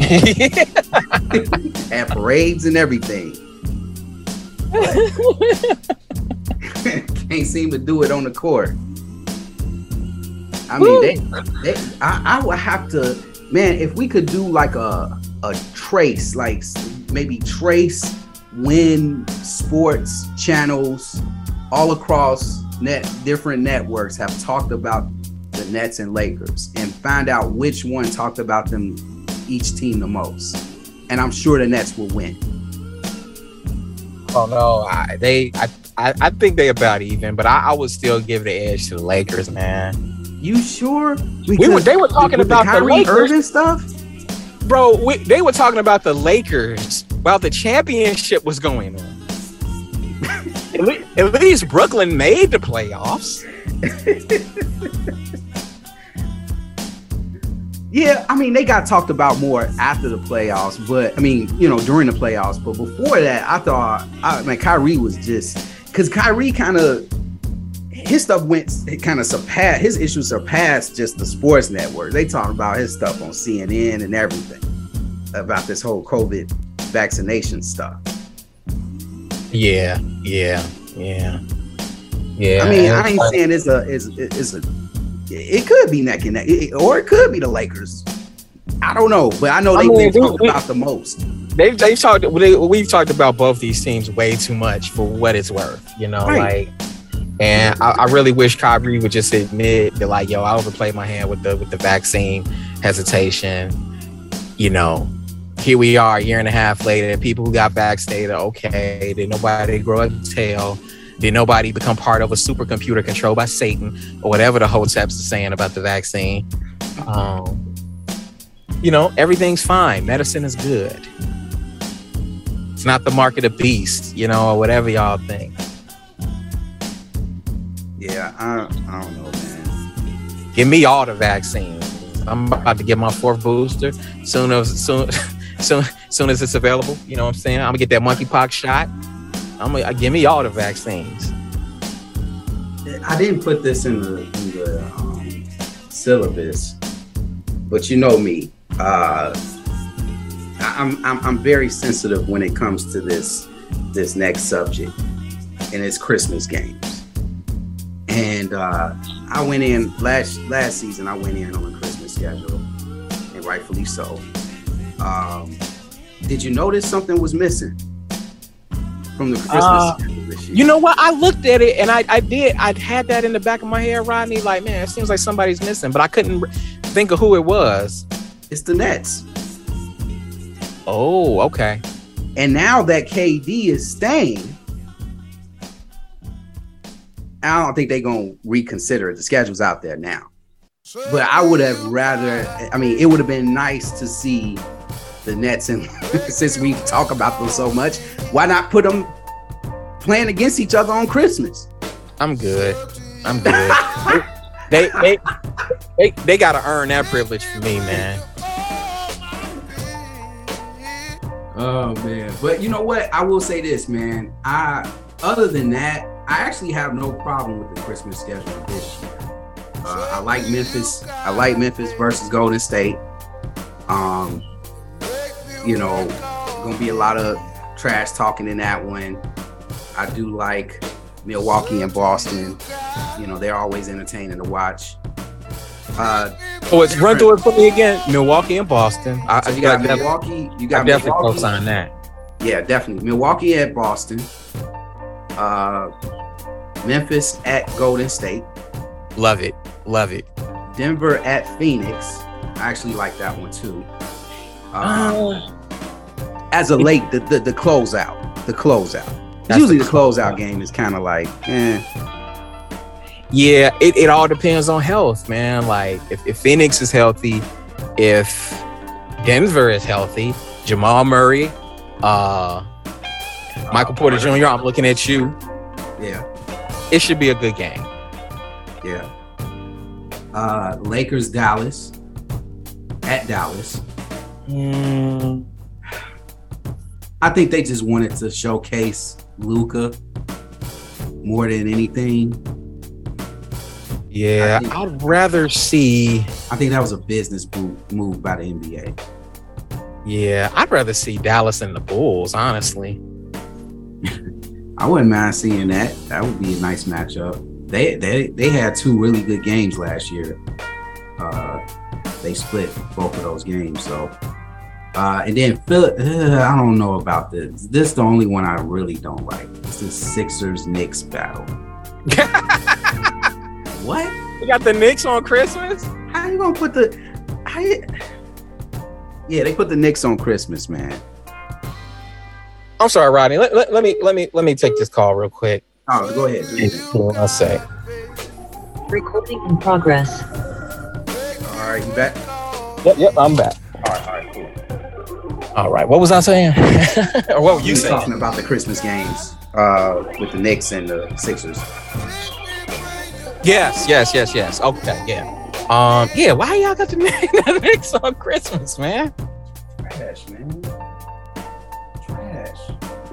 At parades and everything. Can't seem to do it on the court. I mean, they, they I, I would have to, man, if we could do like a a trace, like maybe trace when sports channels all across net different networks have talked about the Nets and Lakers and find out which one talked about them each team the most. And I'm sure the Nets will win. Oh no, I, they I, I, I think they about even, but I, I would still give the edge to the Lakers, man. You sure? we were, they were talking about the, the Lakers Irving stuff, bro. We, they were talking about the Lakers while the championship was going on. at, least, at least Brooklyn made the playoffs. Yeah, I mean they got talked about more after the playoffs, but I mean you know during the playoffs. But before that, I thought I mean Kyrie was just because Kyrie kind of his stuff went it kind of surpassed his issues surpassed just the sports network. They talk about his stuff on CNN and everything about this whole COVID vaccination stuff. Yeah, yeah, yeah, yeah. I mean, I ain't saying it's a it's, it's a it could be neck and neck, or it could be the Lakers. I don't know, but I know they've I mean, been talked about the most. They've they've talked they, we've talked about both these teams way too much for what it's worth. You know, right. like. And I, I, really wish Kyrie would just admit that, like, yo, I overplayed my hand with the with the vaccine hesitation. You know, here we are, a year and a half later. People who got vaccinated, okay, did nobody grow a tail? Did nobody become part of a supercomputer controlled by Satan or whatever the Hoteps are saying about the vaccine? Um, you know, everything's fine. Medicine is good. It's not the mark of the beast, you know, or whatever y'all think. Yeah, I, I don't know, man. Give me all the vaccines. I'm about to get my fourth booster soon as soon soon soon as it's available. You know what I'm saying? I'm gonna get that monkeypox shot. I'm gonna give me all the vaccines. I didn't put this in the, in the um, syllabus, but you know me. Uh, I'm, I'm I'm very sensitive when it comes to this this next subject, and it's Christmas games. And uh, I went in last last season. I went in on a Christmas schedule, and rightfully so. Um, did you notice something was missing? from the Christmas uh, You know what? I looked at it and I, I did. I had that in the back of my head, Rodney. Like, man, it seems like somebody's missing, but I couldn't think of who it was. It's the Nets. Oh, okay. And now that KD is staying, I don't think they're gonna reconsider it. The schedule's out there now. But I would have rather. I mean, it would have been nice to see the Nets, and since we talk about them so much, why not put them playing against each other on Christmas? I'm good. I'm good. they, they they they gotta earn that privilege for me, man. Oh man, but you know what? I will say this, man. I other than that, I actually have no problem with the Christmas schedule this year. Uh, I like Memphis. I like Memphis versus Golden State. Um, you know, gonna be a lot of trash talking in that one. I do like Milwaukee and Boston. You know, they're always entertaining to watch. Uh, oh, it's run through it for me again. Milwaukee and Boston. I, so you got Milwaukee. You got I definitely co-sign that. Yeah, definitely. Milwaukee at Boston. Uh, Memphis at Golden State. Love it. Love it. Denver at Phoenix. I actually like that one too. Uh, as a late the, the the closeout, the closeout. Usually the, the closeout game is kind of like, eh. Yeah, it, it all depends on health, man. Like if, if Phoenix is healthy, if Denver is healthy, Jamal Murray, uh, Michael Porter Jr., I'm looking at you. Yeah. It should be a good game. Yeah. Uh Lakers Dallas at Dallas. Mm. I think they just wanted to showcase Luka more than anything. Yeah, think, I'd rather see. I think that was a business move by the NBA. Yeah, I'd rather see Dallas and the Bulls, honestly. I wouldn't mind seeing that. That would be a nice matchup. They they they had two really good games last year. Uh, they split both of those games, so Uh, and then Phil, uh, I don't know about this. This is the only one I really don't like. It's the Sixers Knicks battle. what? You got the Knicks on Christmas? How you gonna put the? How you, yeah, they put the Knicks on Christmas, man. I'm sorry, Rodney. Let, let, let me let me let me take this call real quick. Oh, go ahead. I'll say. Recording in progress. All right, you back? Yep, yep, I'm back. All right, all right, cool. All right, what was I saying? or what were You you was saying? talking about the Christmas games uh, with the Knicks and the Sixers. Yes, yes, yes, yes. Okay, yeah. Um, yeah. Why y'all got the the Knicks on Christmas, man? Trash, man.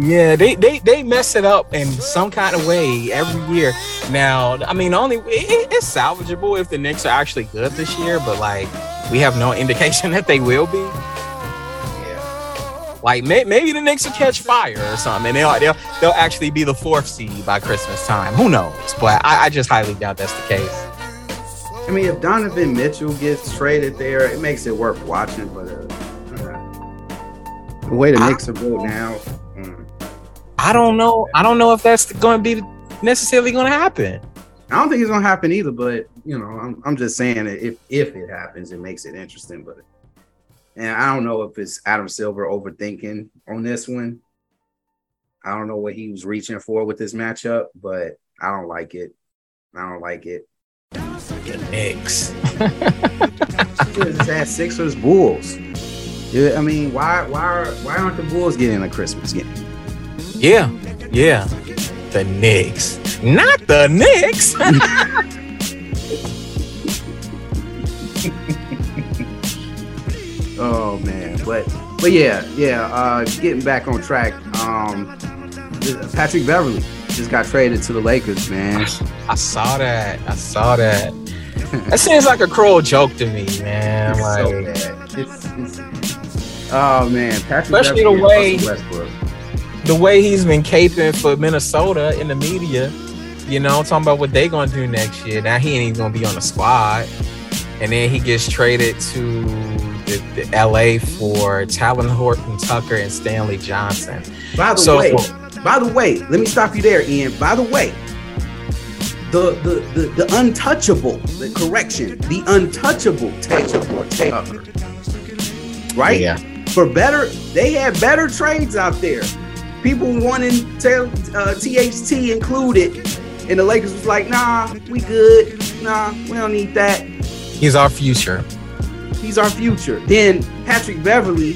Trash. Yeah, they they they mess it up in some kind of way every year. Now, I mean, only it, it's salvageable if the Knicks are actually good this year, but like we have no indication that they will be. Yeah. Like may, maybe the Knicks will catch fire or something, and they'll they'll, they'll actually be the fourth seed by Christmas time. Who knows? But I, I just highly doubt that's the case. I mean, if Donovan Mitchell gets traded there, it makes it worth watching. But uh, the way the I- Knicks are built now, I don't know. I don't know if that's going to be necessarily going to happen. I don't think it's gonna happen either. But you know, I'm, I'm just saying that if if it happens, it makes it interesting. But and I don't know if it's Adam Silver overthinking on this one. I don't know what he was reaching for with this matchup, but I don't like it. I don't like it. The Knicks. It's at Sixers Bulls. Yeah, I mean, why why are, why aren't the Bulls getting a Christmas game? Yeah, yeah. The Knicks, not the Knicks. Oh man, but but yeah, yeah. Uh, getting back on track. Um, Patrick Beverley just got traded to the Lakers, man. I saw that. I saw that. That seems like a cruel joke to me, man. It's Like, so bad. It's, it's, oh man, Patrick Especially Beverley the way- and Russell Westbrook. The way he's been caping for Minnesota in the media, you know, talking about what they gonna do next year. Now he ain't even gonna be on the squad, and then he gets traded to the, the LA for Talen Horton Tucker and Stanley Johnson. By the So- way, by the way, let me stop you there, Ian. By the way, the the the, the untouchable, the correction, the untouchable Taylor Tucker, right? Yeah. For better, they had better trades out there. People wanting uh, THT included, and the Lakers was like, "Nah, we good. Nah, we don't need that. He's our future. He's our future." Then Patrick Beverley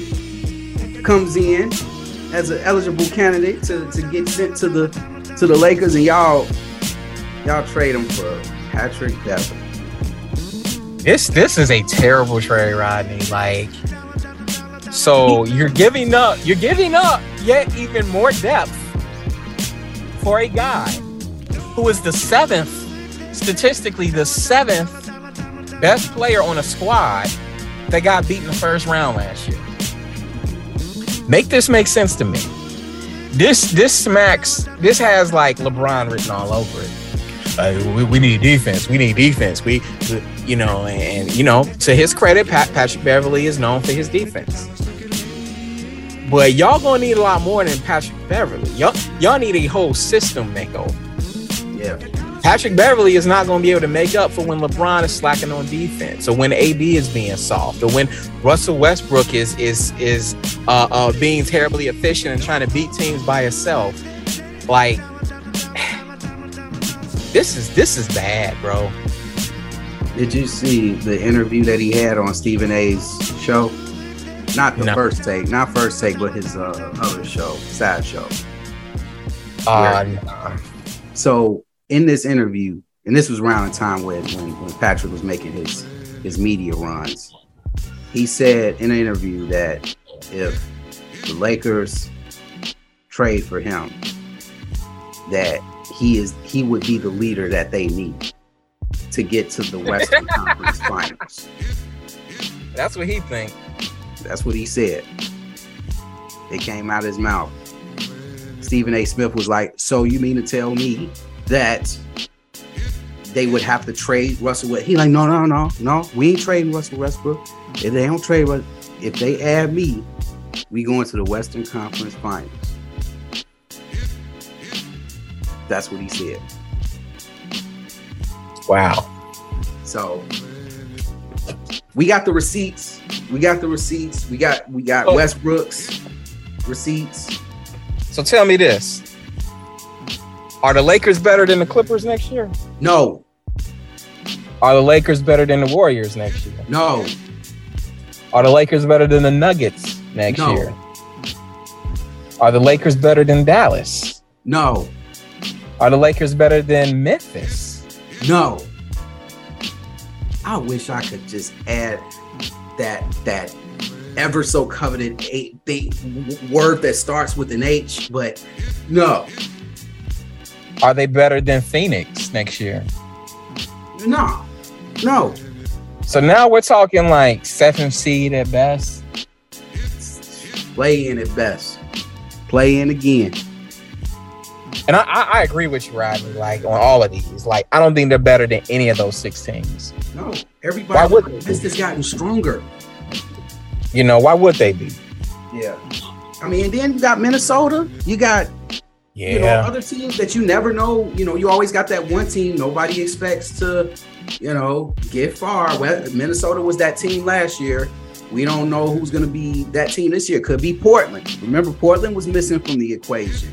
comes in as an eligible candidate to, to get sent to the to the Lakers, and y'all y'all trade him for Patrick Beverley. This this is a terrible trade, Rodney. Like, so you're giving up, you're giving up yet even more depth for a guy who is the seventh, statistically the seventh best player on a squad that got beat in the first round last year. Make this make sense to me. This this smacks. This has like LeBron written all over it. Uh, we, we need defense. We need defense. We, you know, and, you know, to his credit, Pat, Patrick Beverley is known for his defense. But y'all gonna need a lot more than Patrick Beverley. Y'all, y'all need a whole system makeover. Yeah, Patrick Beverley is not going to be able to make up for when LeBron is slacking on defense, or when AD is being soft, or when Russell Westbrook is is is uh, uh, being terribly efficient and trying to beat teams by himself. Like this is this is bad, bro. Did you see the interview that he had on Stephen A's show? Not the No. first take, not first take, but his uh, other show, side show. Uh, Uh, so in this interview, and this was around the time when, when when Patrick was making his his media runs, he said in an interview that if the Lakers trade for him, that he is he would be the leader that they need to get to the Western Conference Finals. that's what he think. That's what he said. It came out of his mouth. Stephen A. Smith was like, "So you mean to tell me that they would have to trade Russell? West-" He like, no, no, no, no. We ain't trading Russell Westbrook. If they don't trade, if they add me, we going to the Western Conference Finals. That's what he said. Wow. So we got the receipts. We got the receipts. We got we got Oh. Westbrook's receipts. So tell me this. Are the Lakers better than the Clippers next year? No, Are the Lakers better than the Warriors next year? no, Are the Lakers better than the Nuggets next No. year? Are the Lakers better than Dallas? no, Are the Lakers better than Memphis? no. I wish I could just add that that ever so coveted eight word that starts with an H, but no, Are they better than Phoenix next year? no, no. So now we're talking like seventh seed at best. Play in at best. Play in again. And I, I, I agree with you, Rodney. Like on all of these, like I don't think they're better than any of those six teams. No, Why everybody would- this has gotten stronger. You know why would they be? Yeah. I mean, then you got Minnesota. You got Yeah, you know other teams that you never know. You know, you always got that one team nobody expects to, you know, get far. Well, Minnesota was that team last year. We don't know who's going to be that team this year. Could be Portland. Remember, Portland was missing from the equation.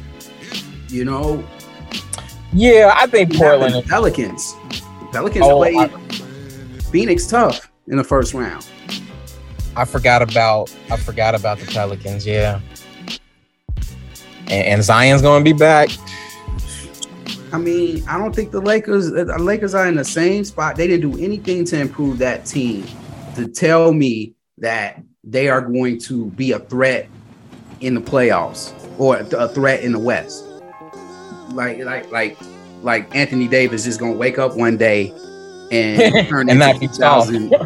You know, yeah. I think Portland. Pelicans. The Pelicans Oh, played I- Phoenix tough in the first round. I forgot about I forgot about the Pelicans. Yeah, and, and Zion's gonna be back. I mean, I don't think the Lakers the Lakers are in the same spot. They didn't do anything to improve that team to tell me that they are going to be a threat in the playoffs or a threat in the West. Like like like like Anthony Davis is going to wake up one day and turn And into 2000.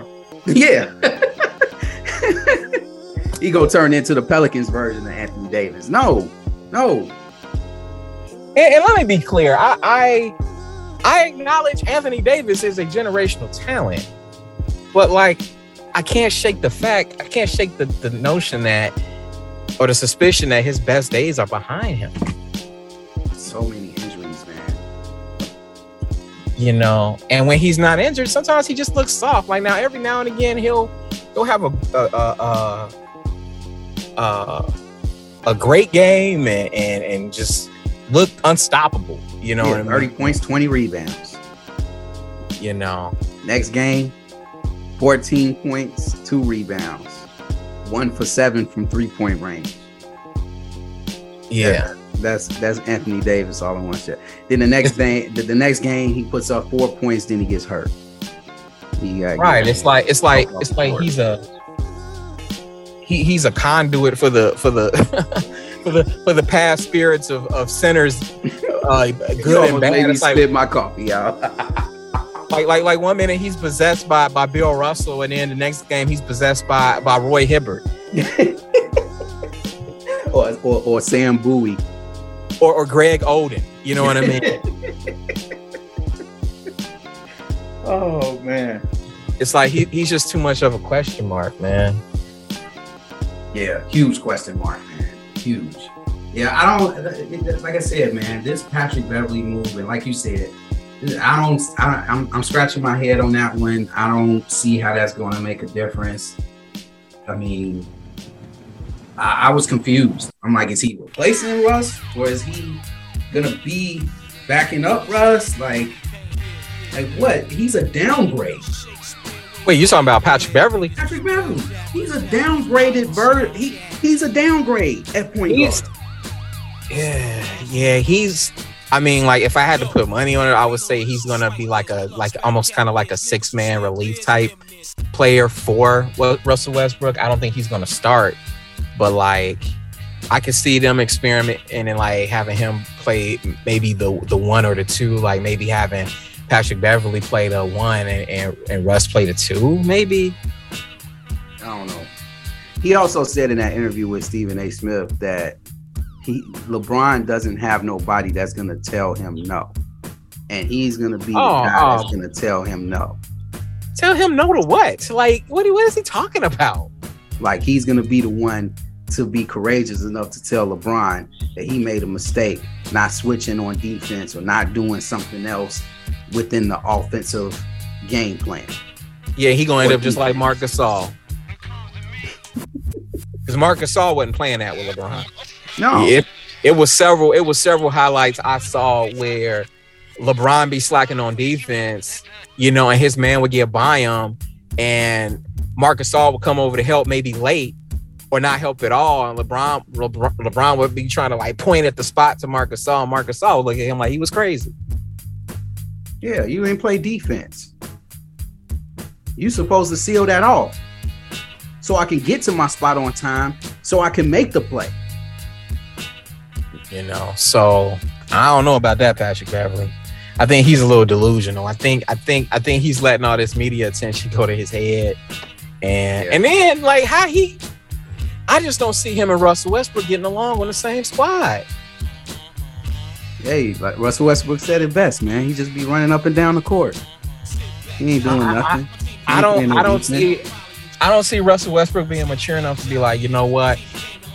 Yeah. he go turn into the Pelicans version of Anthony Davis. No. No. And, and let me be clear. I, I I acknowledge Anthony Davis is a generational talent, but like I can't shake the fact. I can't shake the the notion that or the suspicion that his best days are behind him. So many. You know. And when he's not injured, sometimes he just looks soft. Like now, every now and again, he'll he'll have a a a, a, a, a great game and, and and just look unstoppable. You know Yeah, what I 30 mean? points, 20 rebounds. You know, Next game, 14 points, two rebounds, one for seven from three point range. yeah. That's that's Anthony Davis all in one shot. Then the next day, the, the next game, he puts up four points, then he gets hurt. He got- Right. It's like it's like it's like court. he's a he he's a conduit for the for the for the for the past spirits of of sinners, uh, good and bad. me It's like spit my coffee out. Like like like one minute he's possessed by by Bill Russell, and then the next game he's possessed by by Roy Hibbert or, or, or Sam Bowie. Or, or Greg Oden. You know what I mean? oh man. it's like he, he's just too much of a question mark, man. Yeah, huge question mark, man. Huge. Yeah, I don't like I said, man. This Patrick Beverley movement, like you said, I don't. I, I'm I'm scratching my head on that one. I don't see how that's going to make a difference. I mean, I, I was confused. I'm like, is he replacing Russ, or is he gonna be backing up Russ? Like, like what? He's a downgrade. Wait, you talking about Patrick Beverley? Patrick Beverley. He's a downgraded bird. He he's a downgrade at point He's- guard. Yeah, yeah. He's. I mean, like if I had to put money on it, I would say he's gonna be like a like almost kind of like a six man relief type player for Russell Westbrook. I don't think he's gonna start, but like I could see them experimenting and like having him play maybe the the one or the two, like maybe having Patrick Beverley play the one and and, and Russ play the two, maybe. I don't know. He also said in that interview with Stephen A. Smith that he LeBron doesn't have nobody that's gonna tell him no. And he's gonna be the Oh, guy that's oh. gonna tell him no. Tell him no to what? Like what? What is he talking about? Like he's gonna be the one to be courageous enough to tell LeBron that he made a mistake, not switching on defense or not doing something else within the offensive game plan. Yeah, he gonna end up just like Marc Gasol. Because Marc Gasol wasn't playing that with LeBron. No, It it was several it was several highlights I saw where LeBron be slacking on defense, you know, and his man would get by him, and Marcus Gasol would come over to help maybe late or not help at all, and LeBron LeBron, LeBron would be trying to like point at the spot to Marc Gasol, and Marc Gasol would look at him like he was crazy. yeah, you ain't play defense. You supposed to seal that off, so I can get to my spot on time, so I can make the play. you know. So I don't know about that, Patrick Beverley. I think he's a little delusional. I think I think I think he's letting all this media attention go to his head, and Yeah. and then like how he, I just don't see him and Russell Westbrook getting along on the same squad. Hey, like Russell Westbrook said it best, man. He just be running up and down the court. He ain't doing I- I- nothing. I playing don't I don't see I don't see Russell Westbrook being mature enough to be like, you know what,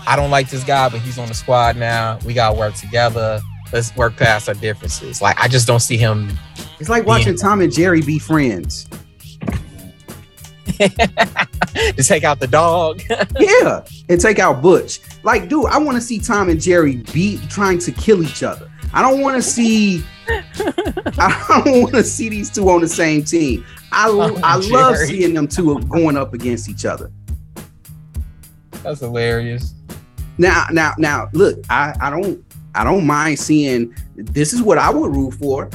I don't like this guy, but he's on the squad now. We gotta work together. Let's work past our differences. Like I just don't see him It's like watching Tom and Jerry be friends. to take out the dog. yeah, and take out Butch. Like, dude, I want to see Tom and Jerry be trying to kill each other. I don't want to see. I don't want to see these two on the same team. I I love seeing them two going up against each other. That's hilarious. Now, now, now, look, I I don't I don't mind seeing. This is what I would root for.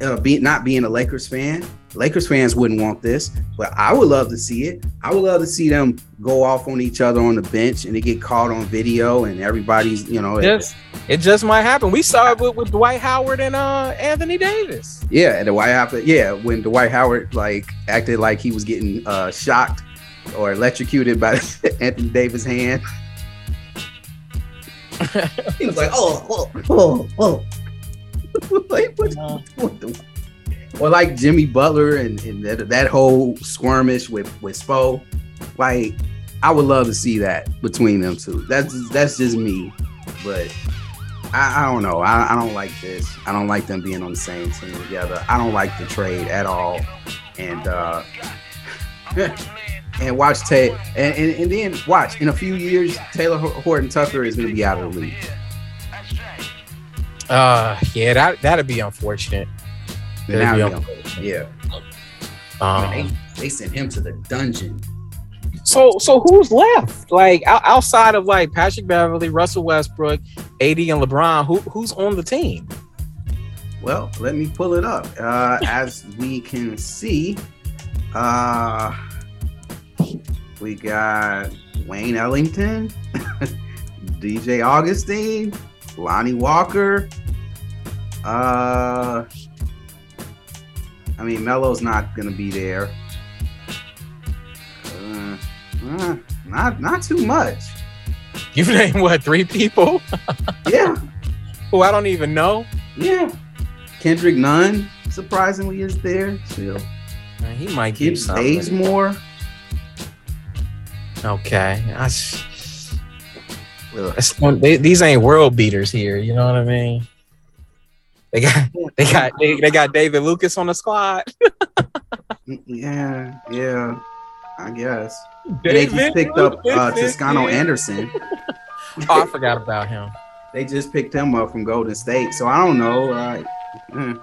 Uh, be, not being a Lakers fan, Lakers fans wouldn't want this, but I would love to see it. I would love to see them go off on each other on the bench and they get caught on video and everybody's, you know, Yes. It just might happen. We saw it with, with Dwight Howard and uh Anthony Davis. yeah. And the White House, yeah, when Dwight Howard like acted like he was getting uh, shocked or electrocuted by Anthony Davis' hand. he was like, oh, oh, oh, oh. like, what, what the- or like Jimmy Butler and, and that, that whole skirmish with with Spo. Like, I would love to see that between them two. That's that's just me, but I, I don't know. I, I don't like this. I don't like them being on the same team together. I don't like the trade at all. And uh and watch Tay and, and, and then watch in a few years Talen Horton Tucker is gonna be out of the league. Uh yeah, that that'd be unfortunate. And That'd now be he- unfortunate. yeah. Um, they, they sent him to the dungeon. so so who's left? Like out, outside of like Patrick Beverley, Russell Westbrook, AD, and LeBron, who who's on the team? Well, let me pull it up. Uh, as we can see, uh, we got Wayne Ellington, DJ Augustin, Lonnie Walker. Uh, I mean, Melo's not gonna be there. Uh, uh, not not too much. You named what three people Yeah, who I don't even know. yeah. Kendrick Nunn surprisingly is there still. Man, he might Kip give more. Okay, I s- Ugh. that's they- these ain't world beaters here. You know what I mean? They got they got they, they got David Lucas on the squad. Yeah, yeah, I guess. And they just picked up uh, Toscano Anderson. Oh, I forgot about him. They just picked him up from Golden State. So I don't know. Like, eh.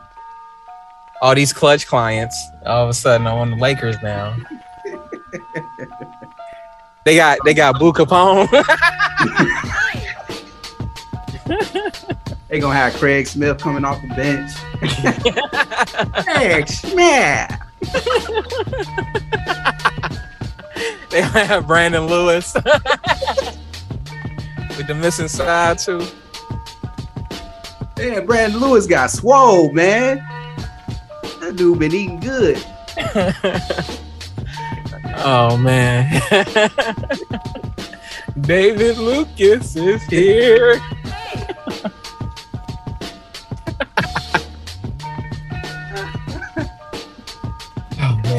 All these Klutch clients, all of a sudden, are on the Lakers now. they got they got Boo Capone. they gonna have Craig Smith coming off the bench. Craig Smith. they gonna have Brandon Lewis with the missing side too. Yeah, Brandon Lewis got swole, man. That dude been eating good. Oh man. David Lucas is here.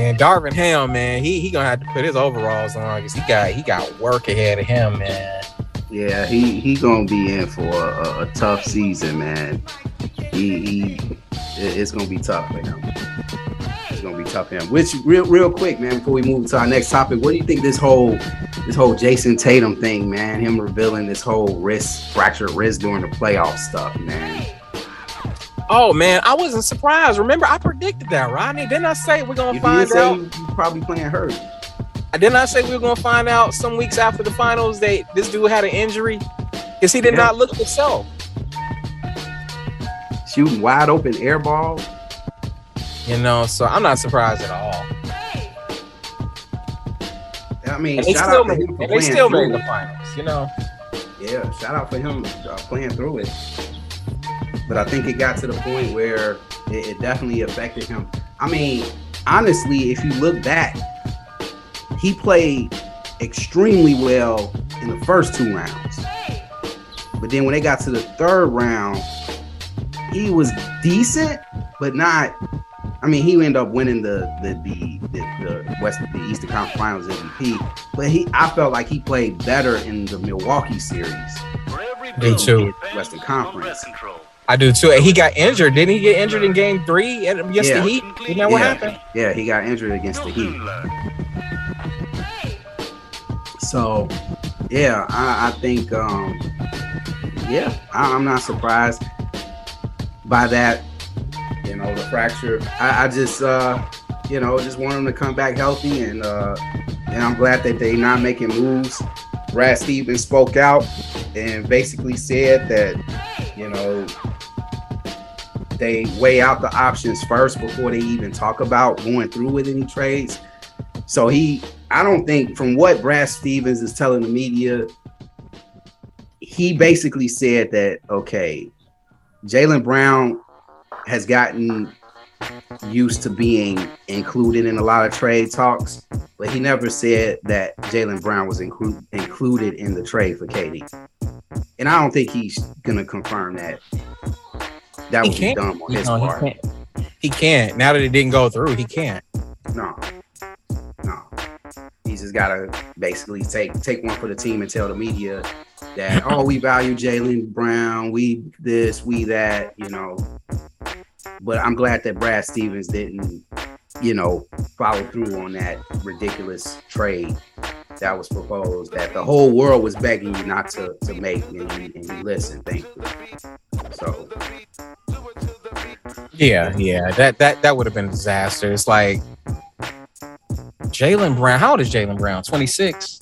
Man, Darvin Ham, man, he he gonna have to put his overalls on because he got he got work ahead of him, man. Yeah, he he gonna be in for a, a tough season, man. He, he it's gonna be tough for him. It's gonna be tough for him. Which real real quick, man, before we move to our next topic, what do you think this whole this whole Jayson Tatum thing, man? Him revealing this whole wrist fractured wrist during the playoff stuff, man. Oh man, I wasn't surprised. Remember, I predicted that, Rodney. Didn't I say we're gonna You find did say out? you you probably playing hurt. I Didn't I say we were gonna find out some weeks after the finals that this dude had an injury? Because he did Yeah. not look himself. Shooting wide open air ball. You know, so I'm not surprised at all. I mean, And they shout still out made, for and they still made the finals. You know, Yeah, shout out for him uh, playing through it. But I think it got to the point where it, it definitely affected him. I mean, honestly, if you look back, he played extremely well in the first two rounds. But then when they got to the third round, he was decent, but not. I mean, he ended up winning the the the, the, the West the Eastern Conference Finals MVP. But he, I felt like he played better in the Milwaukee series. Me too. Western Conference. I do too. And he got injured. Didn't he get injured in Game Three against Yeah. the Heat? Isn't that what Yeah. happened? Yeah, he got injured against the Heat. So, yeah, I, I think, um, yeah, I, I'm not surprised by that. You know, the fracture. I, I just, uh, you know, just want him to come back healthy, and uh, and I'm glad that they're not making moves. Brad Stevens spoke out and basically said that, you know, they weigh out the options first before they even talk about going through with any trades. So he, I don't think, from what Brad Stevens is telling the media, he basically said that okay, Jaylen Brown has gotten used to being included in a lot of trade talks, but he never said that Jaylen Brown was inclu- included in the trade for KD. And I don't think he's gonna confirm that. That He would be can't. dumb on You his know, he can't. He can't. Now that it didn't go through, he can't. No, no. He's just gotta basically take take one for the team and tell the media that oh we value Jaylen Brown, we this, we that, you know. But I'm glad that Brad Stevens didn't, you know, follow through on that ridiculous trade that was proposed that the whole world was begging you not to to make and you, and you listen, thankfully. So Yeah, yeah. That that that would have been a disaster. It's like Jaylen Brown. How old is Jaylen Brown? 26.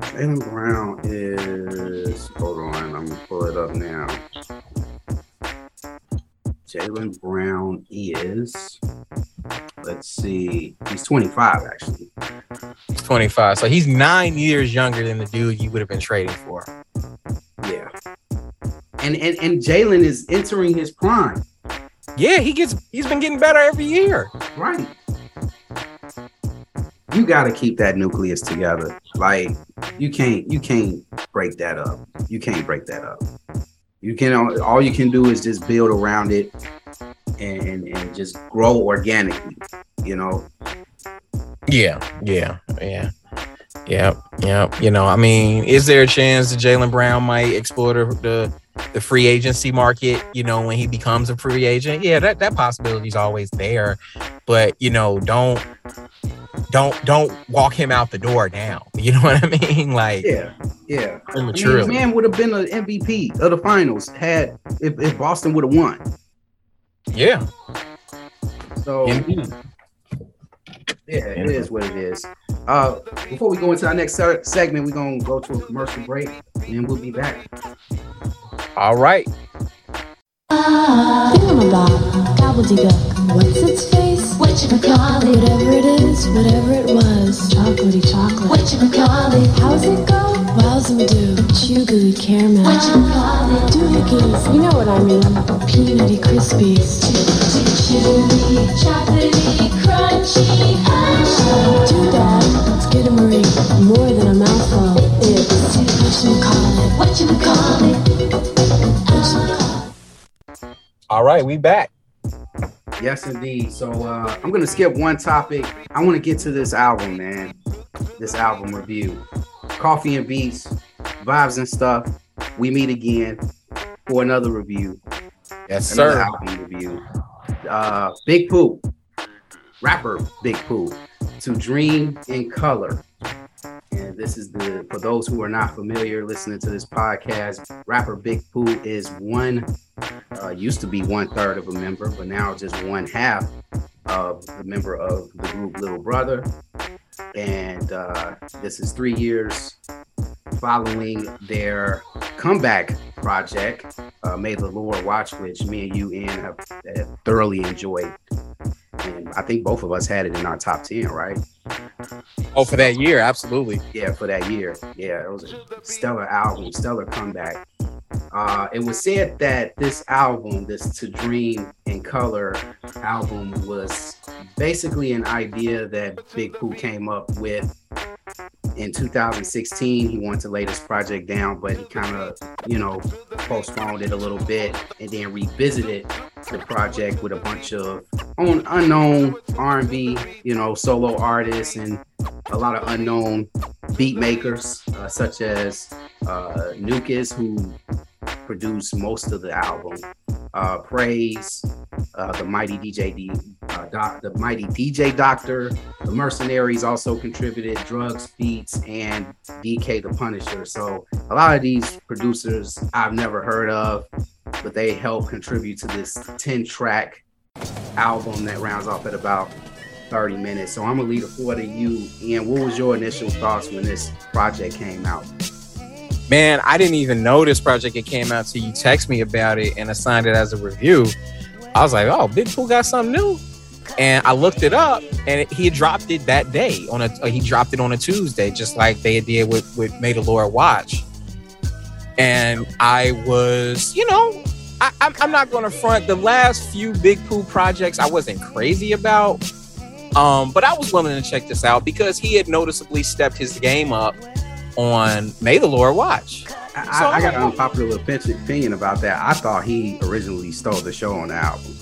Jaylen Brown is hold on, I'm gonna pull it up now. Jaylen Brown is let's see, he's 25 actually. He's 25. So he's nine years younger than the dude you would have been trading for. And and, and Jaylen is entering his prime, Yeah, he gets he's been getting better every year. right? You gotta keep that nucleus together. Like you can't you can't break that up. You can't break that up. You can all you can do is just build around it and and just grow organically, you know. Yeah, yeah, yeah. Yep, yep. You know, I mean, is there a chance that Jaylen Brown might explore the, the the free agency market? You know, when he becomes a free agent, yeah, that that possibility is always there. But you know, don't don't don't walk him out the door now. You know what I mean? Like Yeah, yeah. I mean, man would have been an MVP of the finals had if, if Boston would have won. yeah. So Indeed. yeah, it is what it is. Uh, before we go into our next se- segment, we're gonna go to a commercial break, and we'll be back. All right. Gobbledygook. What's its face? Whatever it is, whatever it was. Chocolatey chocolate. How's it go? Gooey caramel. Doohickeys, you know what I mean. Peanutty crispies. Chewy, chocolatey, crunchy. Ah. More than a mouthful. All right, we back. Yes, indeed. So uh, I'm gonna skip one topic. I want to get to this album, man. This album review. Coffee and beats, vibes and stuff. We meet again for another review. Yes, Another sir. album review. Uh, Big Pooh, rapper Big Pooh, to Dream in Color. And this is the for those who are not familiar listening to this podcast. Rapper Big Pooh is one, uh, used to be one third of a member, but now just one half of the member of the group Little Brother. And uh, this is three years following their comeback project, uh, May the Lord Watch, which me and you, Ian, have, have thoroughly enjoyed. And I think both of us had it in our top 10, right? Oh, for that year, absolutely. Yeah, for that year. Yeah, it was a stellar album, stellar comeback. Uh, it was said that this album, this To Dream in Color album, was basically an idea that Big Pooh came up with in 2016. He wanted to lay this project down, but he kind of, you know, postponed it a little bit and then revisited the project with a bunch of un- unknown R&B, you know, solo artists and a lot of unknown beat makers, uh, such as uh, Nukas, who produced most of the album. Uh, Praise, uh, the mighty DJ, D, uh, doc, the mighty DJ Doctor, the Mercenaries also contributed, Drugs, Beats, and DK the Punisher. So a lot of these producers I've never heard of, but they help contribute to this 10 track album that rounds off at about 30 minutes. So I'm gonna leave the floor to you. Ian, what was your initial thoughts when this project came out? Man, I didn't even know this project it came out till you text me about it and assigned it as a review. I was like, oh, Big Pooh got something new. And I looked it up and he dropped it that day on a he dropped it on a Tuesday, just like they did with, with May the Lord Watch. And I was, you know, I, I'm, I'm not gonna front the last few Big Pooh projects I wasn't crazy about. Um, but I was willing to check this out because he had noticeably stepped his game up on May the Lord Watch. I, So I got I'm an unpopular opinion about that. I thought he originally stole the show on the album.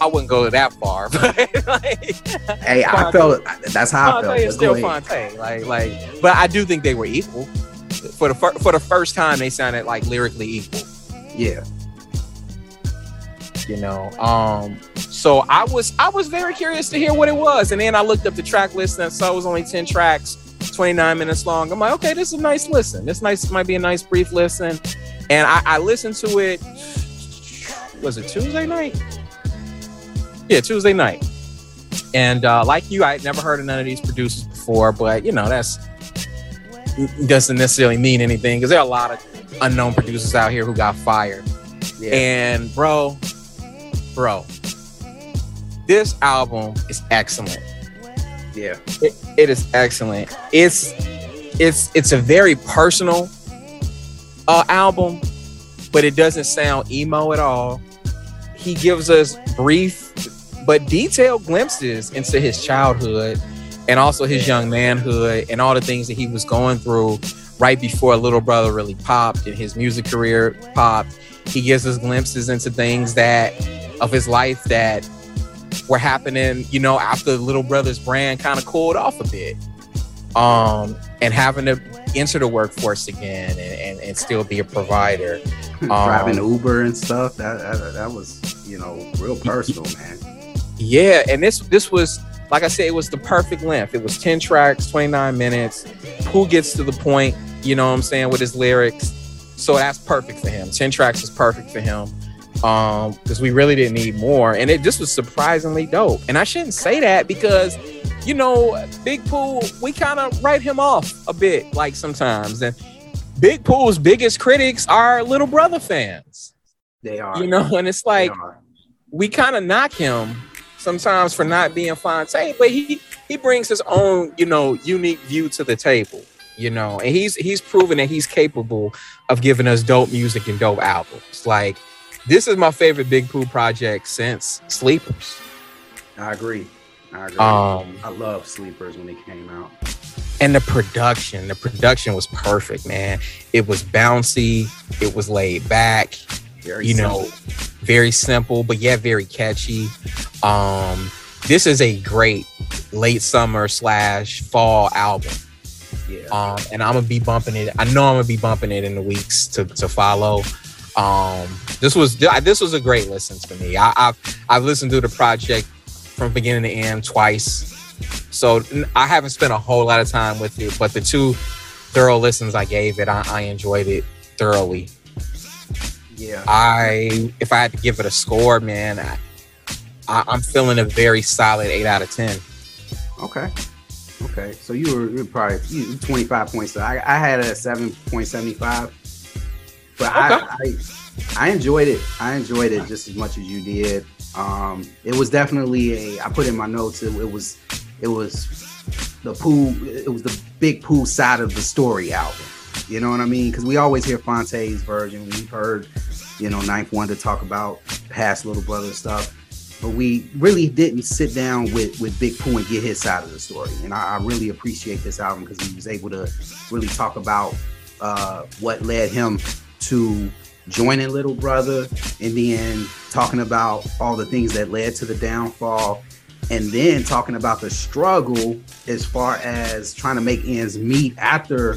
I wouldn't go that far, but like, Hey, I felt that's how I Phonte felt. is still. Phonte. Like, like, but I do think they were equal. For the fir- for the first time, they sounded like lyrically equal. Yeah, You know, um, so I was I was very curious to hear what it was, and then I looked up the track list and saw it was only ten tracks, twenty nine minutes long. I'm like, okay, this is a nice listen. This nice might be a nice brief listen, and I, I listened to it. Was it Tuesday night? Yeah, Tuesday night. And uh, like you, I had never heard of none of these producers before, but you know that's doesn't necessarily mean anything because there are a lot of unknown producers out here who got fired. yeah. And bro, bro, this album is excellent. yeah. It, it is excellent. It's it's it's a very personal uh, album, but it doesn't sound emo at all. He gives us brief but detailed glimpses into his childhood and also his young manhood and all the things that he was going through right before Little Brother really popped and his music career popped. He gives us glimpses into things that of his life that were happening, you know, after Little Brother's brand kind of cooled off a bit. Um, and having to enter the workforce again and, and, and still be a provider. Driving Um, Uber and stuff. That, that that was you know real personal, man. Yeah, and this this was like I said, it was the perfect length. It was 10 tracks, 29 minutes. Who gets to the point, you know what I'm saying, with his lyrics. So that's perfect for him. 10 tracks is perfect for him. Um, because we really didn't need more. And it just was surprisingly dope. And I shouldn't say that because, you know, Big Pooh, we kind of write him off a bit, like sometimes. And Big Pooh's biggest critics are little brother fans. They are. You know, and it's like. We kind of knock him sometimes for not being Phonte, but he he brings his own, you know, unique view to the table, you know, and he's he's proven that he's capable of giving us dope music and dope albums. Like this is my favorite Big Pooh project since Sleepers. I agree. I agree. Um, I love Sleepers when they came out. and the production, the production was perfect, man. It was bouncy, it was laid back, Very you know, simple. very simple, but yet very catchy. Um, this is a great late summer slash fall album. Yeah. Um, and I'm gonna be bumping it. I know I'm gonna be bumping it in the weeks to, to follow. Um, this was this was a great listen for me. I, I've I've listened to the project from beginning to end twice, so I haven't spent a whole lot of time with it. But the two thorough listens I gave it, I, I enjoyed it thoroughly. Yeah. I if I had to give it a score, man, I, I, I'm feeling a very solid eight out of ten. Okay. Okay. So you were, you were probably you, 25 points. So I, I had a 7.75. But I, I I enjoyed it. I enjoyed it just as much as you did. Um, it was definitely a I put in my notes it, it was it was the Pooh it was the big Pooh side of the story album. You know what I mean? Because we always hear Phonte's version. We've heard, you know, 9th Wonder talk about past Little Brother stuff but we really didn't sit down with with Big Pooh and get his side of the story. And I, I really appreciate this album because he was able to really talk about uh, what led him to joining Little Brother, and then talking about all the things that led to the downfall, and then talking about the struggle as far as trying to make ends meet after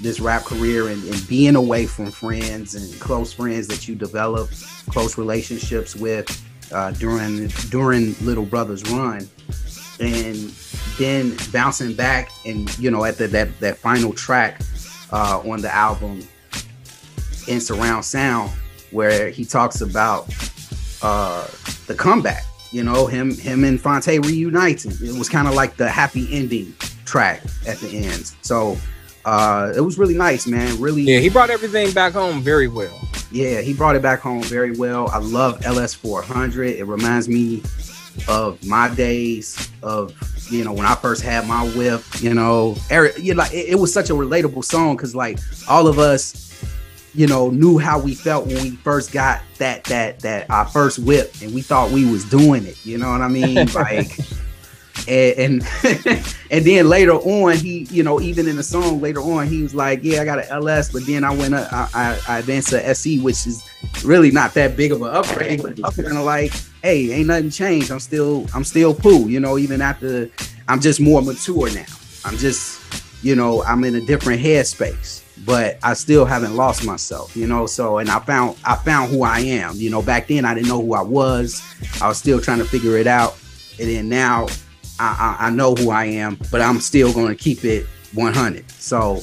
this rap career and, and being away from friends and close friends that you develop close relationships with uh, during during Little Brother's run, and then bouncing back and you know at the that that final track uh, on the album in surround sound where he talks about uh, the comeback. You know him him and Phonte reuniting. It was kind of like the happy ending track at the end. So uh, it was really nice, man. Really, Yeah, he brought everything back home very well. yeah, he brought it back home very well. I love LS400. It reminds me of my days of you know when I first had my whip. You know, Eric, you know, like it, it was such a relatable song because like all of us, you know, knew how we felt when we first got that that that our first whip, and we thought we was doing it. You know what I mean? Like. And, and and then later on, he, you know, even in the song later on, he was like, "Yeah, I got an LS, but then I went, up, I, I, I advanced to SE, which is really not that big of an upgrade, but it's kind of like, hey, ain't nothing changed. I'm still, I'm still Pooh, you know, even after I'm just more mature now. I'm just, you know, I'm in a different headspace, but I still haven't lost myself, you know. So, and I found, I found who I am. You know, back then I didn't know who I was. I was still trying to figure it out, and then now I, I, I know who I am, but I'm still going to keep it 100. So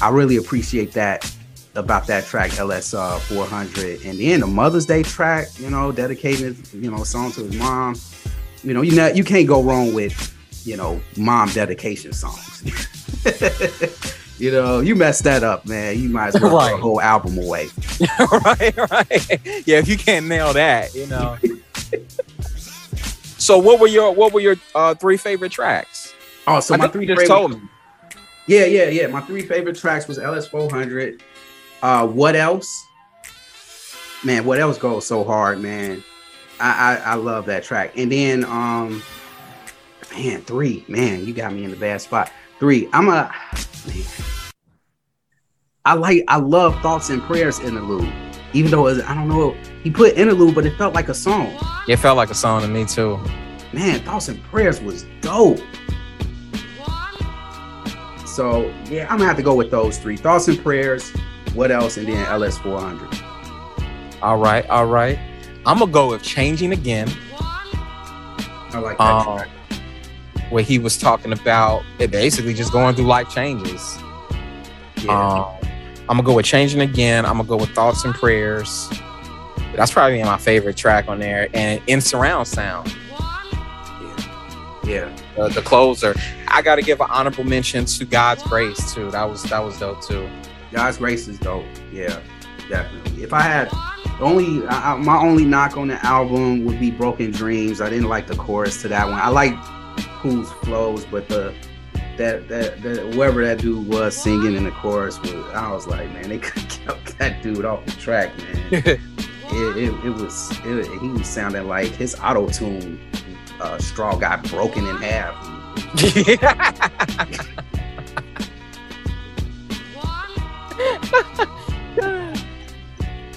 I really appreciate that about that track LS uh, 400 and then the Mother's Day track, you know, dedicated, you know, song to his mom. You know, you know, you can't go wrong with, you know, mom dedication songs. you know, you messed that up, man. You might as well throw Right. a whole album away. right, right. Yeah, if you can't nail that, you know. so what were your what were your uh, three favorite tracks? Oh, so I my three favorite- told me. Yeah, yeah, yeah. My three favorite tracks was LS400. Uh, what else? Man, what else goes so hard, man? I, I I love that track. And then um, man, three, man, you got me in the bad spot. Three, I'm a man. I like I love thoughts and prayers interlude. Even though it was, I don't know, he put interlude, but it felt like a song. It felt like a song to me too. Man, thoughts and prayers was dope. So yeah, I'm gonna have to go with those three. Thoughts and prayers. What else? And then LS 400. All right, all right. I'm gonna go with changing again. I like that. Um, track. where he was talking about it basically just going through life changes. Yeah. Um, I'm gonna go with changing again. I'm gonna go with thoughts and prayers. That's probably my favorite track on there, and in surround sound, yeah. uh, the closer. I got to give an honorable mention to God's grace too. That was that was dope too. God's grace is dope. Yeah, definitely. If I had only I, my only knock on the album would be Broken Dreams. I didn't like the chorus to that one. I like Pooh's flows, but the that that, that whoever that dude was singing in the chorus was I was like, man, they could kept that dude off the track, man. it, it, it was it, he was sounding like his auto tune uh, straw got broken in half.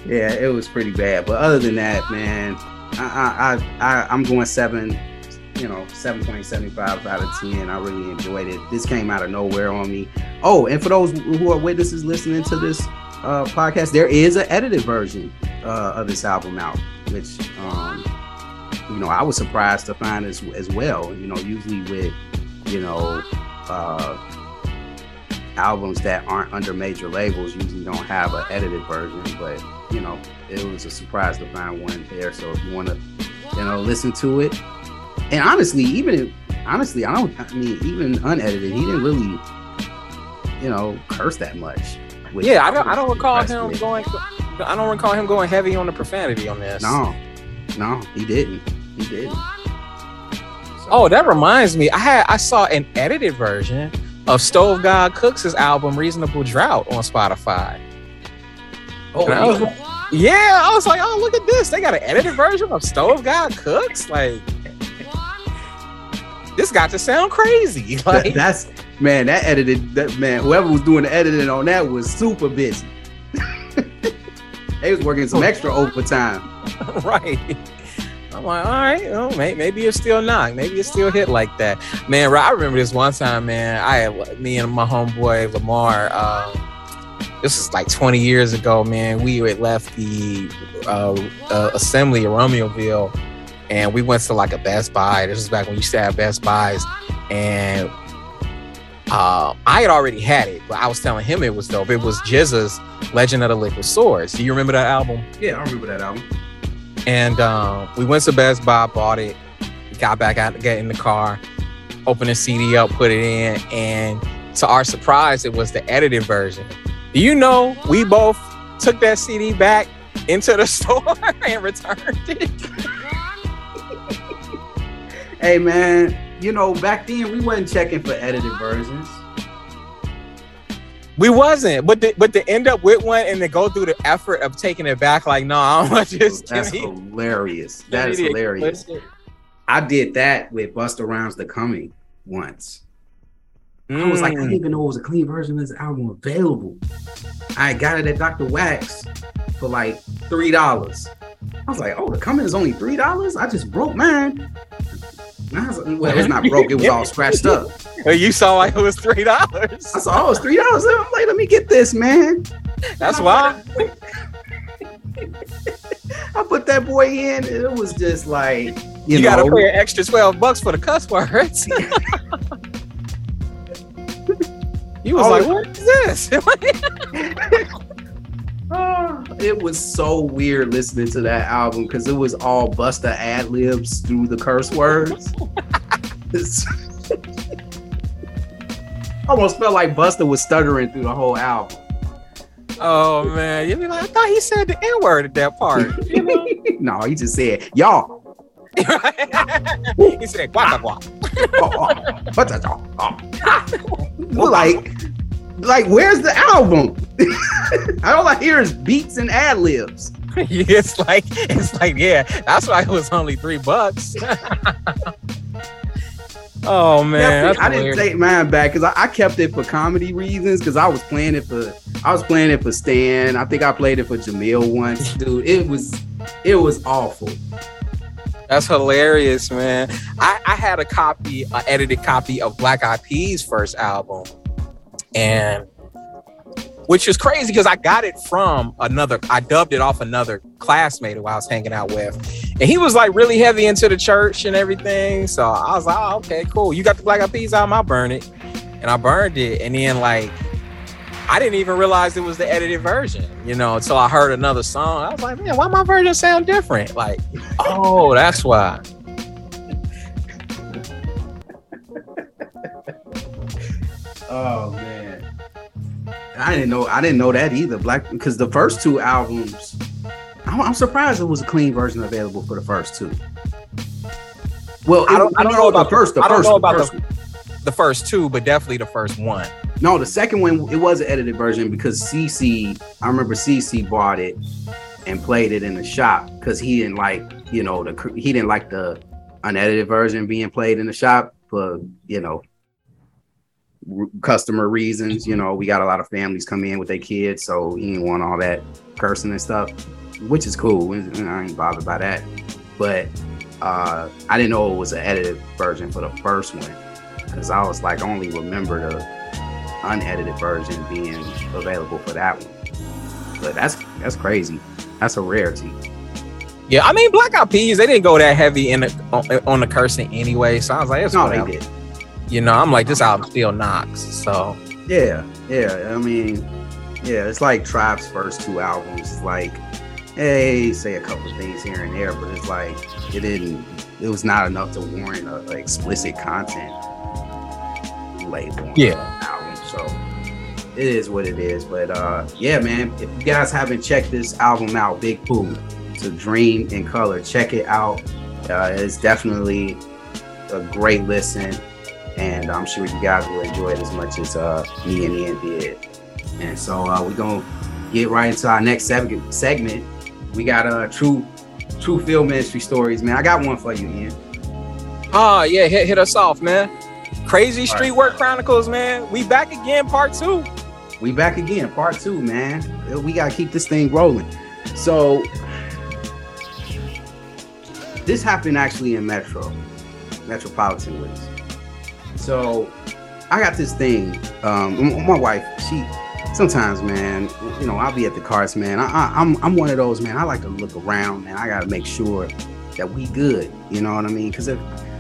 yeah, it was pretty bad. But other than that, man, I I, I I'm going seven, you know, seven point seventy five out of ten. I really enjoyed it. This came out of nowhere on me. Oh, and for those who are witnesses listening to this uh, podcast, there is an edited version uh, of this album out, which um, you know I was surprised to find as as well. You know, usually with you know. Uh, albums that aren't under major labels usually don't have an edited version but you know it was a surprise to find one there so if you want to you know listen to it and honestly even honestly i don't i mean even unedited he didn't really you know curse that much Yeah, I don't. I don't recall him with. going. I don't recall him going heavy on the profanity on this. no no he didn't he didn't So- Oh, that reminds me. I had I saw an edited version of Stove God Cooks' album Reasonable Drought on Spotify. oh, I was yeah, I was like, oh, look at this. They got an edited version of Stove God Cooks. Like, this got to sound crazy. That- that's man that edited that man whoever was doing the editing on that was super busy they was working some extra overtime right. I'm like, all right, well, may, maybe it's still not. Maybe it's still hit like that. Man, I remember this one time, man. I had me and my homeboy Lamar. Um, this is like 20 years ago, man. We had left the uh, uh, assembly of Romeoville, and we went to like a Best Buy. This was back when you used to have Best Buys, and uh, I had already had it, but I was telling him it was dope. It was GZA's Legend of the Liquid Swords. Do you remember that album? yeah i remember that album And um, we went to Best Buy, bought it, got back out, get in the car, opened the CD up, put it in, and to our surprise, it was the edited version. Do you know we both took that CD back into the store and returned it? Hey man you know back then we wasn't checking for edited versions We wasn't, but to, but to end up with one and to go through the effort of taking it back, like, no, I'm gonna just that's give me- hilarious that is the hilarious i did that with Busta Rhymes the coming once I was like, I didn't Mm. even know it was a clean version of this album available. I got it at Dr. Wax for like three dollars. I was like, oh, the coming is only three dollars. I just broke mine. And I was well, not broke. It was all scratched up. Well, you saw like it was three dollars. I saw, oh, it's three dollars. I'm like, let me get this, man. That's why. I put that boy in. and It was just like, you, You, gotta pay an extra twelve bucks for the cuss words. you was Oh, like, "What is this?" It was so weird listening to that album because it was all Busta ad libs through the curse words. Almost felt like Busta was stuttering through the whole album. oh man, you be like, "I thought he said the N word at that part." You know? no, he just said, y'all. he said, "Guaca guac." What the- oh, oh. like, like, where's the album? All I hear is beats and ad libs. it's like, it's like, yeah, that's why it was only three bucks. oh man, I didn't take mine back because I, I kept it for comedy reasons. Because I was playing it for, I was playing it for Stan. I think I played it for Jamil once, dude. It was, it was awful. That's hilarious, man. I, I had a copy, an edited copy of Black Eyed Peas' first album, and which is crazy because I got it from another. I dubbed it off another classmate who I was hanging out with, and he was like really heavy into the church and everything. So I was like, oh, okay, cool. You got the Black Eyed Peas album? I'll burn it, and I burned it, and then like. I didn't even realize it was the edited version, you know, until I heard another song. I was like, man, why my version sound different? Like, oh, that's why. Oh man, I didn't know. I didn't know that either. Black because the first two albums, I'm, I'm surprised it was a clean version available for the first two. Well, I don't- I don't know about the- first. The I don't first. know the about the- first. The first two, but definitely the first one. No, the second one it was an edited version because CC. I remember CC bought it and played it in the shop because he didn't like you know the he didn't like the unedited version being played in the shop for you know r- customer reasons. You know we got a lot of families come in with their kids, so he didn't want all that cursing and stuff. which is cool. I ain't bothered by that. But uh, I didn't know it was an edited version for the first one because I was like, I only remember the unedited version being available for that one. But that's that's crazy. That's a rarity. Yeah, I mean, Black Eyed Peas, they didn't go that heavy in the, on, on the cursing anyway. So I was like, it's No, whatever. they did. You know, I'm like, this album still knocks. So Yeah, yeah. I mean, yeah, it's like Tribe's first two albums. It's like, hey, say a couple of things here and there, but it's like it didn't. It was not enough to warrant a, a explicit content label. on Yeah. album. So it is what it is. But uh, yeah, man. If you guys haven't checked this album out, Big Pooh, it's a dream in color. Check it out. Uh, it's definitely a great listen and I'm sure you guys will enjoy it as much as uh, me and Ian did. And so uh, we're gonna get right into our next segment. We got uh true true film ministry stories, man. I got one for you, Ian. Oh yeah, hit, hit us off, man. Crazy All right. Street Work Chronicles, man. We back again, part two. We back again, part two, man. We gotta keep this thing rolling. So this happened actually in Metro, Metropolitan West. So I got this thing. Um, my wife, she sometimes, man, you know, I'll be at the carts, man. I, I, I'm I'm one of those, man. I like to look around, man. I gotta make sure that we good. You know what I mean? Because if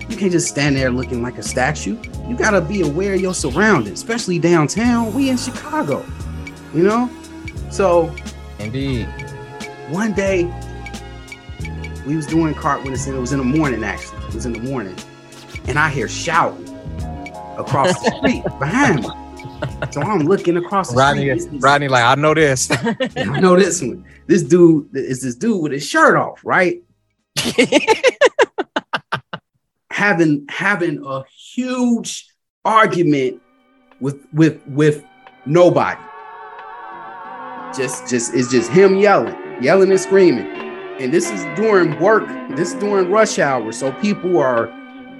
you can't just stand there looking like a statue, you gotta be aware of your surroundings, especially downtown. We in Chicago, you know. So Indeed. one day we was doing cartwheels and it was in the morning actually it was in the morning and i hear shouting across the street behind me. So i'm looking across the Rodney, street Rodney, like I know this. I know this one. This dude is this dude with his shirt off right? Having having a huge argument with with with nobody. Just just it's just him yelling yelling and screaming. And this is during work this is during rush hour. So people are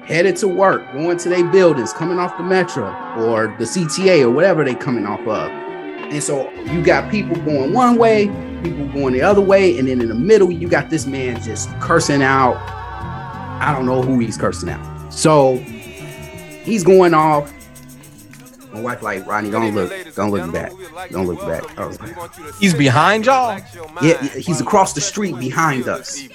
headed to work going to their buildings coming off the metro or the cta or whatever they coming off of. And so you got people going one way people going the other way and then in the middle you got this man just cursing out. I don't know who he's cursing out. So he's going off. My wife like Ronnie, don't look, don't look back, don't look back. Like, He's behind y'all. yeah, he's across the street behind us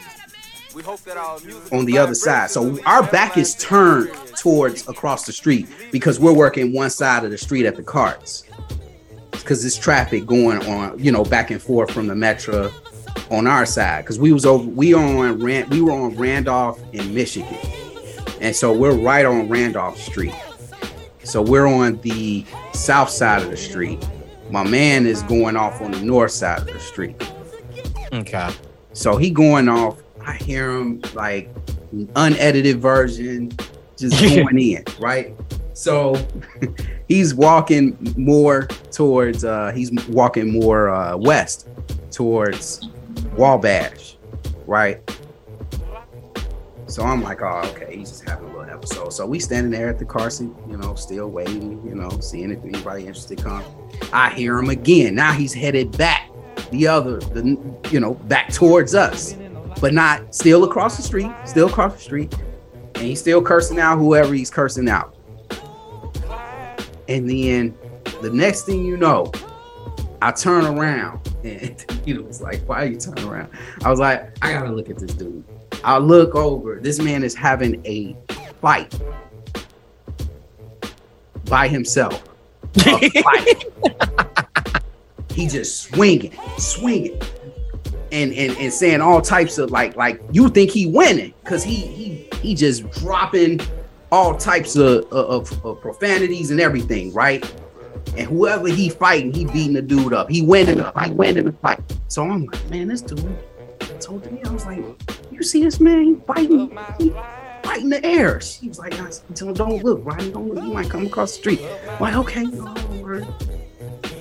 on the other side. So our back is turned towards across the street because we're working one side of the street at the carts. Because there's traffic going on, you know, back and forth from the metro on our side. Because we was over, we on Rand, we were on Randolph in Michigan, and so we're right on Randolph Street. So we're on the south side of the street. My man is going off on the north side of the street. Okay. So he going off. I hear him like unedited version, just going in, right? So he's walking more towards uh he's walking more uh west towards Wabash, right? So I'm like, oh, okay, he's just having a little episode. So we standing there at the car seat, you know, still waiting, you know, seeing if anybody interested come. I hear him again. Now he's headed back the other, the you know, back towards us, but not still across the street, still across the street, and he's still cursing out whoever he's cursing out. And then the next thing you know, I turn around and you know, it's like, why are you turning around? I was like, I gotta look at this dude. I look over. This man is having a fight by himself. A fight. he just swinging, swinging, and and and saying all types of like like you think he winning because he he he just dropping all types of, of of profanities and everything, right? And whoever he fighting, he beating the dude up. He winning, he winning the fight. So I'm like, man, this dude told me, I was like, you see this man he fighting, he fighting the air. She was like, I him, don't look, Rodney, don't look. You might come across the street. I'm like, okay.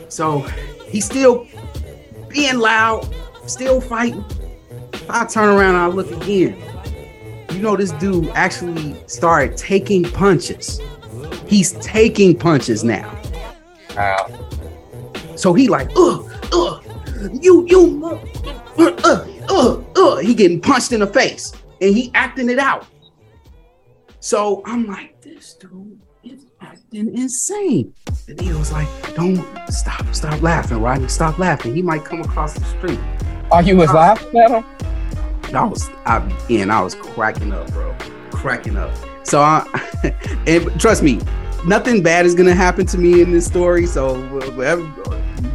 So he's still being loud, still fighting. I turn around and I look again. You know, this dude actually started taking punches. He's taking punches now. Wow. So he like, ugh, ugh, you, you, mo- uh, uh. He getting punched in the face and he acting it out. So I'm like, this dude is acting insane. The nigga was like, don't stop, stop laughing, Rodney. Stop laughing. He might come across the street. You was laughing at him? I was I and I was cracking up, bro. Cracking up. So I and trust me, nothing bad is gonna happen to me in this story. So whatever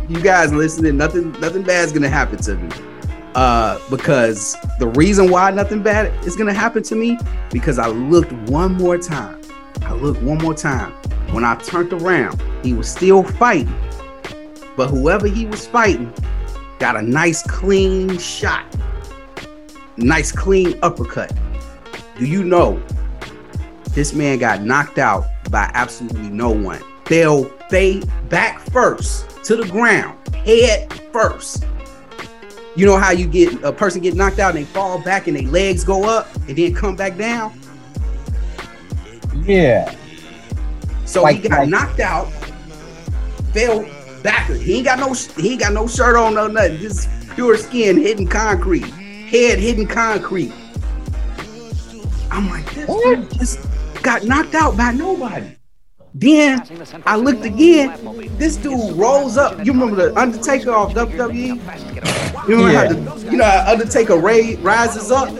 you guys listening, nothing nothing bad is gonna happen to me. Uh, because the reason why nothing bad is gonna happen to me because I looked one more time. I looked one more time. When I turned around, he was still fighting, but whoever he was fighting got a nice clean shot, nice clean uppercut. Do you know this man got knocked out by absolutely no one? Fell they back first to the ground, head first. You know how you get a person get knocked out and they fall back and their legs go up and then come back down? Yeah. So Like- he got like- knocked out, fell backward. He ain't got no he ain't got no shirt on, no nothing. Just pure skin hitting concrete, head hitting concrete. I'm like, this dude just got knocked out by nobody. Then I looked again. This dude rolls up. You remember the Undertaker off WWE? You remember how the, you know how Undertaker Ray rises up?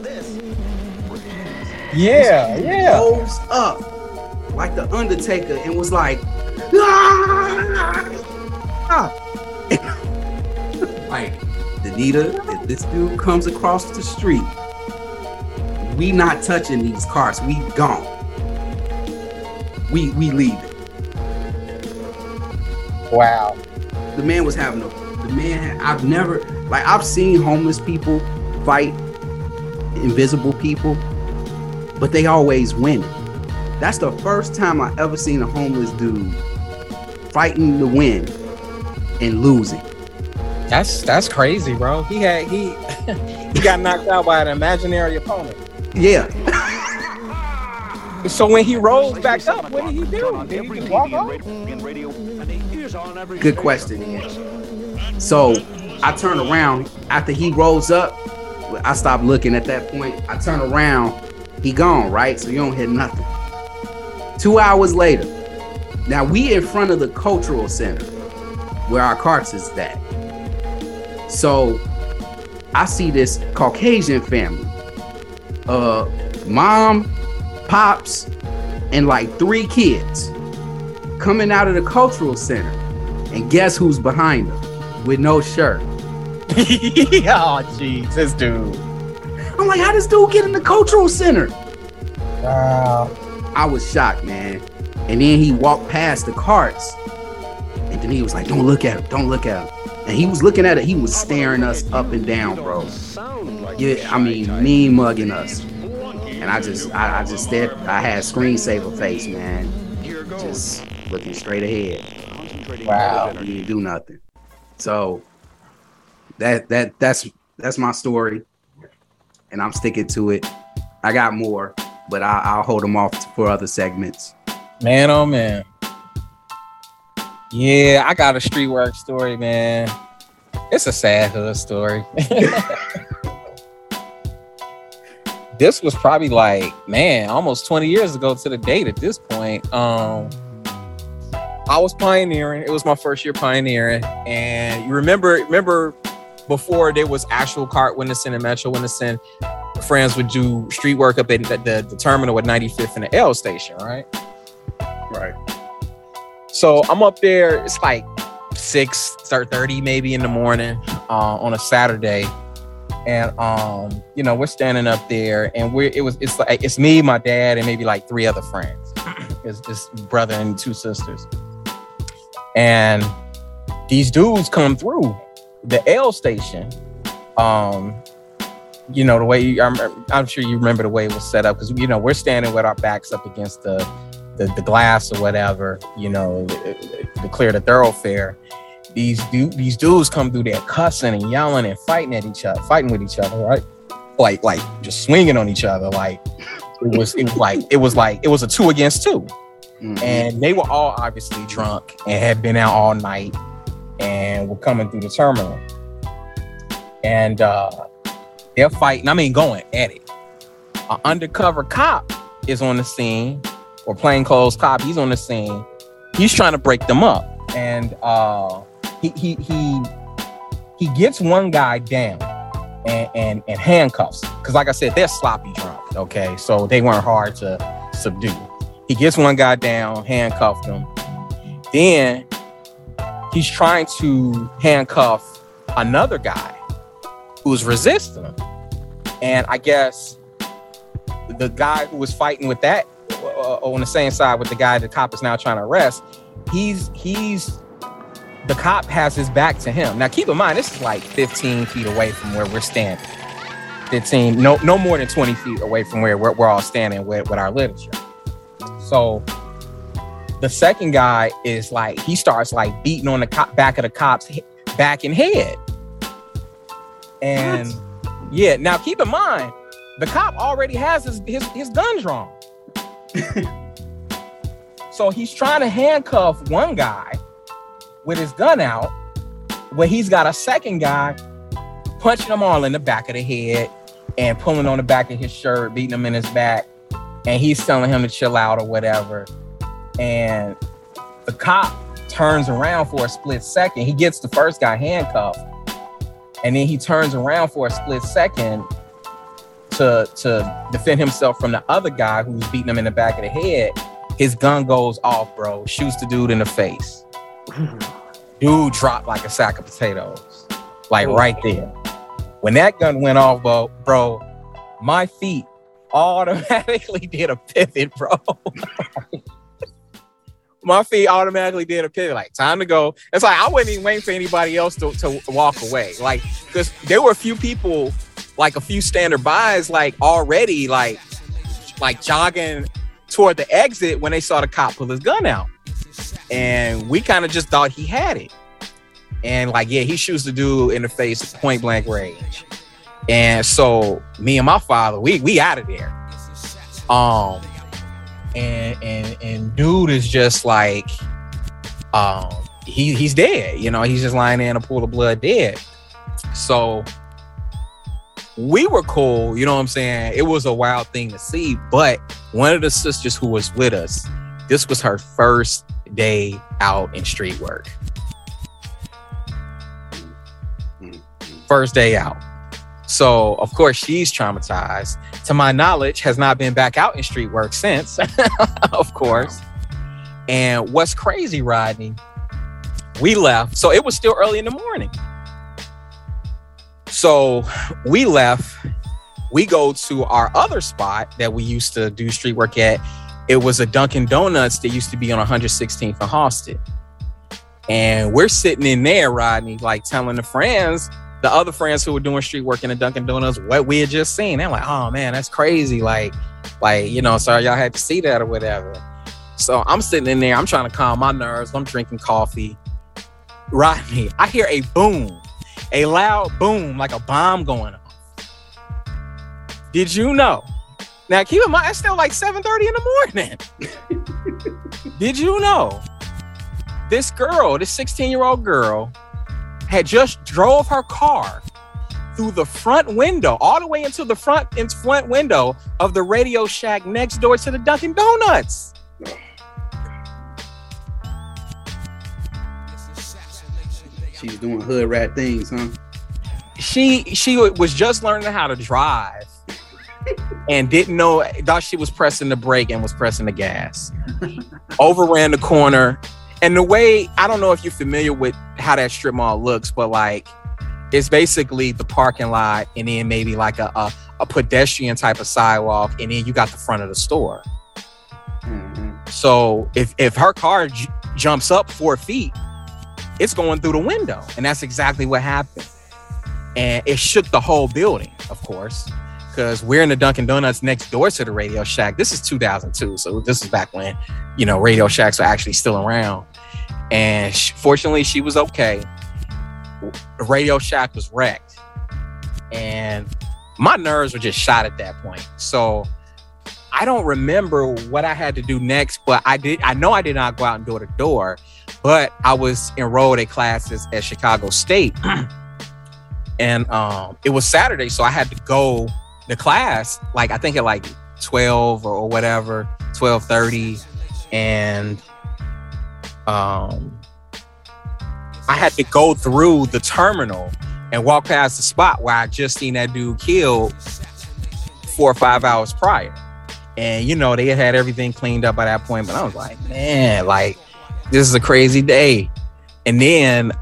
Yeah, yeah. Rolls up like the Undertaker and was like, "Ah!" Like Danita, if this dude comes across the street, we not touching these cars. We gone. We we leaving. Wow. The man was having a the man. I've never like I've seen homeless people fight invisible people, but they always win. That's the first time I ever seen a homeless dude fighting to win and losing. That's that's crazy, bro. He had he he got knocked out by an imaginary opponent. Yeah, So when he rose back up, what did he do? Did he just walk off? good question. So I turn around after he rolls up. I stop looking at that point. I turn around, he gone, right? So you don't hear nothing. Two hours later, now we in front of the cultural center where our carts is at. So I see this Caucasian family. Uh mom, pops, and like three kids coming out of the cultural center. And guess who's behind them with no shirt? oh, jeez, this dude. I'm like, how does dude get in the cultural center? Wow. I was shocked, man. And then he walked past the carts. And he was like, don't look at him, don't look at him. And he was looking at it, he was staring us up and down, bro. Yeah, I mean, mean mugging us. And I just, I, I just stared, I had screensaver face, man. Just looking straight ahead. Wow. He didn't do nothing. So that that that's that's my story, and I'm sticking to it. I got more, but I, I'll hold them off for other segments. Man, oh man. Yeah, I got a street work story, man. It's a sad hood story. this was probably like, man, almost 20 years ago to the date at this point. Um I was pioneering. It was my first year pioneering. And you remember, remember before there was actual cart witnessing and metro witnessing, friends would do street work up at the, the, the terminal at 95th and the L station, right? Right. So I'm up there. It's like six thirty maybe in the morning uh, on a Saturday, and um, you know we're standing up there, and we're it was it's like it's me, my dad, and maybe like three other friends. It's just brother and two sisters, and these dudes come through the L station. Um, you know the way you, I'm, I'm sure you remember the way it was set up because you know we're standing with our backs up against the the, the glass or whatever, you know, to clear the thoroughfare. These du- these dudes come through there cussing and yelling and fighting at each other, fighting with each other, right? Like like just swinging on each other. Like it was it was like it was like it was a two against two, Mhm. and they were all obviously drunk and had been out all night and were coming through the terminal. And uh, They're fighting. I mean, going at it. An undercover cop is on the scene, or plainclothes cop. He's on the scene. He's trying to break them up, and uh, he he he he gets one guy down and and, and handcuffs because, like I said, they're sloppy drunk. Okay, so they weren't hard to subdue. He gets one guy down, handcuffed him. Then he's trying to handcuff another guy who's resisting him. And I guess the guy who was fighting with that uh, on the same side with the guy the cop is now trying to arrest, he's he's the cop has his back to him. Now keep in mind, this is like 15 feet away from where we're standing. 15, no, no more than 20 feet away from where we're, we're all standing with, with our literature. So the second guy is like he starts like beating on the cop, back of the cop's back and head. And yeah, now keep in mind, the cop already has his his, his gun drawn. so he's trying to handcuff one guy with his gun out, where he's got a second guy punching him all in the back of the head and pulling on the back of his shirt, beating him in his back, and he's telling him to chill out or whatever. And the cop turns around for a split second. He gets the first guy handcuffed, and then he turns around for a split second to to defend himself from the other guy who's beating him in the back of the head. His gun goes off, bro. Shoots the dude in the face. Dude dropped like a sack of potatoes, like right there. When that gun went off, bro, bro, my feet automatically did a pivot, bro. my feet automatically did a pivot. Like, time to go. It's like I wasn't even waiting for anybody else to, to walk away. Like, because there were a few people, like a few standard bys, like already like like jogging toward the exit when they saw the cop pull his gun out. And we kind of just thought he had it. And like, yeah, he shoots the dude in the face point blank range. And so me and my father, we we out of there. Um and and and dude is just like um he he's dead, you know, he's just lying there in a pool of blood dead. So we were cool, you know what I'm saying? It was a wild thing to see, but one of the sisters who was with us, this was her first day out in street work. First day out. So, of course, she's traumatized. To my knowledge, has not been back out in street work since, of course. And what's crazy, Rodney, we left. So it was still early in the morning. So we left. We go to our other spot that we used to do street work at. It was a Dunkin' Donuts that used to be on 116th and Halsted. And we're sitting in there, Rodney, like telling the friends, the other friends who were doing street work in the Dunkin' Donuts, what we had just seen. They're like, oh man, that's crazy. Like, like, you know, sorry y'all had to see that or whatever. So I'm sitting in there, I'm trying to calm my nerves. I'm drinking coffee. Rodney, I hear a boom, a loud boom, like a bomb going off. Did you know? Now keep in mind, it's still like 7:30 in the morning. Did you know this girl, this 16-year-old girl, had just drove her car through the front window, all the way into the front front window of the Radio Shack next door to the Dunkin' Donuts. She's doing hood rat things, huh? She she was just learning how to drive and didn't know thought she was pressing the brake and was pressing the gas. Overran the corner. And the way I don't know if you're familiar with how that strip mall looks, but like it's basically the parking lot and then maybe like a, a, a pedestrian type of sidewalk, and then you got the front of the store. Mhm. So if if her car j- jumps up four feet, it's going through the window, and that's exactly what happened. And it shook the whole building, of course, because we're in the Dunkin' Donuts next door to the Radio Shack. This is 2002, so this is back when you know Radio Shacks were actually still around. And fortunately, she was okay. The Radio Shack was wrecked, and my nerves were just shot at that point. So I don't remember what I had to do next, but I did. I know I did not go out and door to door, but I was enrolled at classes at Chicago State, and um, it was Saturday, so I had to go to class. Like I think at like twelve or, or whatever, twelve thirty, and um, I had to go through the terminal and walk past the spot where I just seen that dude killed four or five hours prior. And you know, they had had everything cleaned up by that point, but I was like, man, like this is a crazy day. And then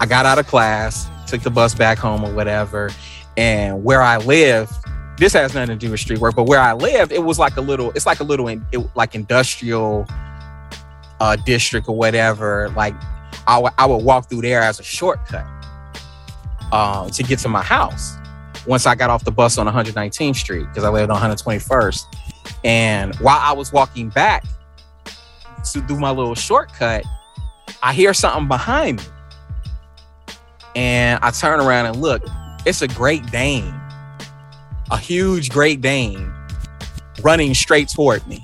I got out of class, took the bus back home or whatever. And where I live, this has nothing to do with street work, but where I lived, it was like a little, it's like a little in, it, like industrial uh district or whatever. Like I would I would walk through there as a shortcut um to get to my house once I got off the bus on 119th Street because I lived on 121st. And while I was walking back to do my little shortcut, I hear something behind me. And I turn around and look. It's a Great Dane, a huge Great Dane running straight toward me.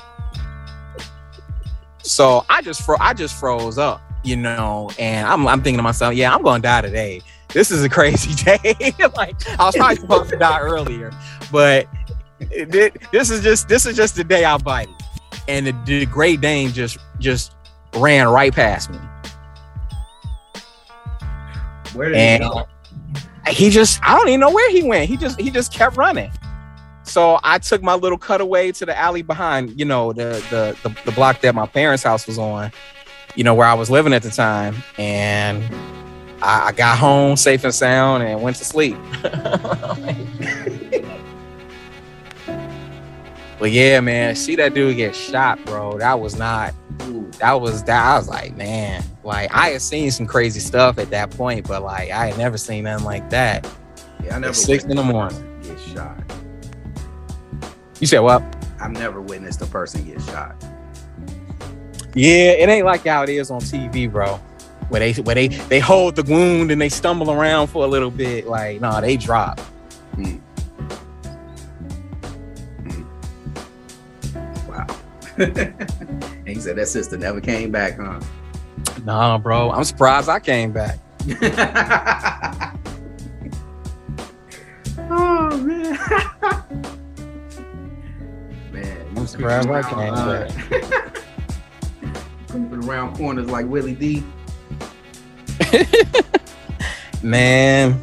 So I just fro- I just froze up, you know, and I'm I'm thinking to myself, yeah, I'm gonna die today. This is a crazy day. like I was probably supposed to die earlier, but it, this is just this is just the day I bite it. And the, the Great Dane just just ran right past me. Where did And he go? he just I don't even know where he went. He just he just kept running. So I took my little cutaway to the alley behind, you know, the the the, the block that my parents' house was on, you know, where I was living at the time, and I, I got home safe and sound and went to sleep. but yeah, man, see that dude get shot, bro. That was not that was that I was like, man, like I had seen some crazy stuff at that point, but like I had never seen nothing like that. yeah, I never six in the morning. Get shot. You said what? I've never witnessed a person get shot. Yeah, it ain't like how it is on TV, bro. Where they where they they hold the wound and they stumble around for a little bit. Like, nah, they drop. Hmm. And he said that sister never came back, huh? Nah, bro. I'm surprised I came back. oh man. man, you I'm surprised I came around, uh, creeping around corners like Willie D. Man.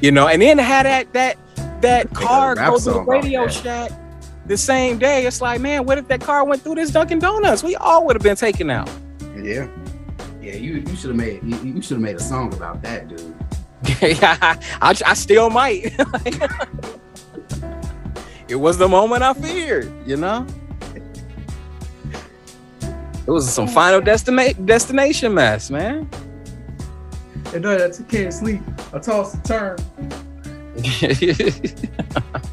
You know, and then had that that that They got a car rap go to the Radio that. Shack the same day. It's like, man, what if that car went through this Dunkin' Donuts? We all would have been taken out. Yeah. Yeah, you, you should have made you, you should have made a song about that, dude. yeah, I, I still might. it was the moment I feared, you know. It was some final destina- destination mess, man. And no, that's you can't sleep. I toss and turn.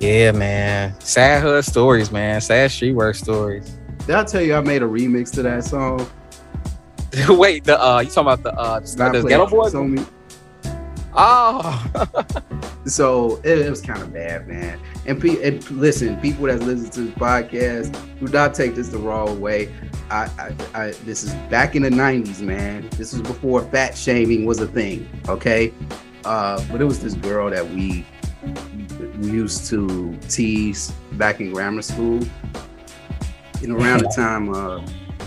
yeah, man. Sad hood stories, man. Sad street work stories. Did I tell you I made a remix to that song? Wait, the uh, you talking about the uh, the Geto Boys? on me. Oh, So it, it was kind of bad, man. And, pe- and listen, people that listen to this podcast do not take this the wrong way. I, I, I, this is back in the '90s, man. This was before fat shaming was a thing. Okay, uh, but it was this girl that we we used to tease back in grammar school. And around the time uh,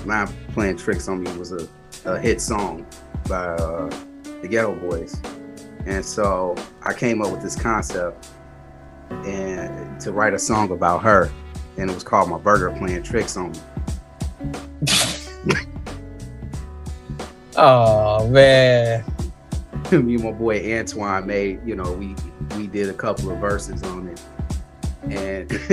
"Not Playing Tricks on Me" was a, a hit song by uh, the Geto Boys. And so I came up with this concept and to write a song about her. And it was called My Burger Playing Tricks on Me. oh man. Me and my boy Antoine made, you know, we we did a couple of verses on it. And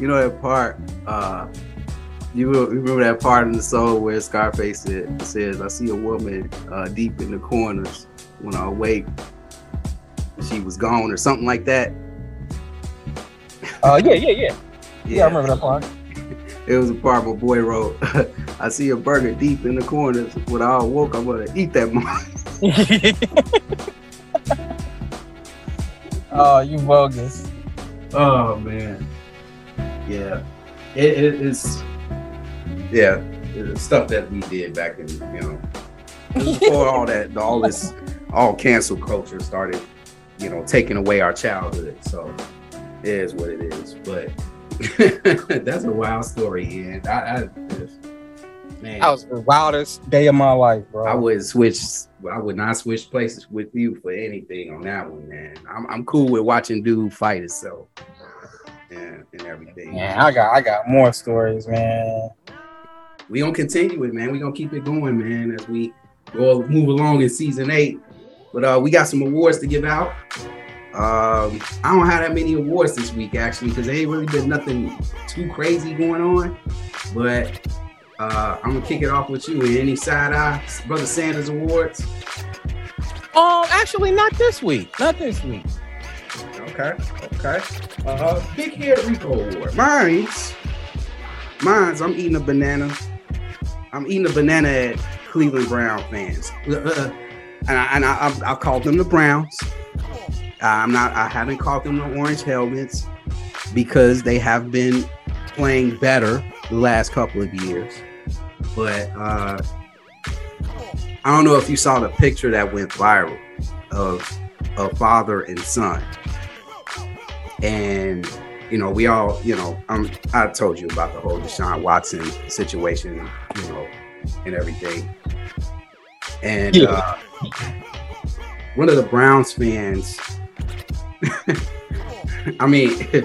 you know that part, uh you remember that part in the song where Scarface said, says, I see a woman uh, deep in the corners when I wake. She was gone or something like that. Oh yeah, yeah, yeah. Yeah, I remember that part. It was a part my boy wrote. I see a burger deep in the corners. When I woke, I'm gonna eat that mother. oh, you bogus. Oh man. Yeah. It, it is. Yeah. the stuff that we did back in, you know, before all that, all this, all cancel culture started, you know, taking away our childhood. So it is what it is. But that's a wild story, and I, I man, That was the wildest day of my life, bro. I would switch. I would not switch places with you for anything on that one, man. I'm, I'm cool with watching dude fight itself and, and everything. Man, I got I got more stories, man. We gonna continue it, man. We gonna keep it going, man, as we go move along in season eight. But uh, we got some awards to give out. Um, I don't have that many awards this week actually, because there ain't really been nothing too crazy going on. But uh, I'm gonna kick it off with you. Any side eye, brother Sanders awards? Um, actually, not this week. Not this week. Okay, okay. Uh, Big Head Rico Award. Mine's, mine's. I'm eating a banana. I'm eating a banana at Cleveland Brown fans, Uh, uh, and I, and I, I, I'll call them the Browns. I'm not. I haven't called them the Orange Helmets because they have been playing better the last couple of years. But uh, I don't know if you saw the picture that went viral of a father and son and you know we all you know I'm, i told you about the whole deshaun watson situation you know and everything and Yeah. uh, one of the browns fans i mean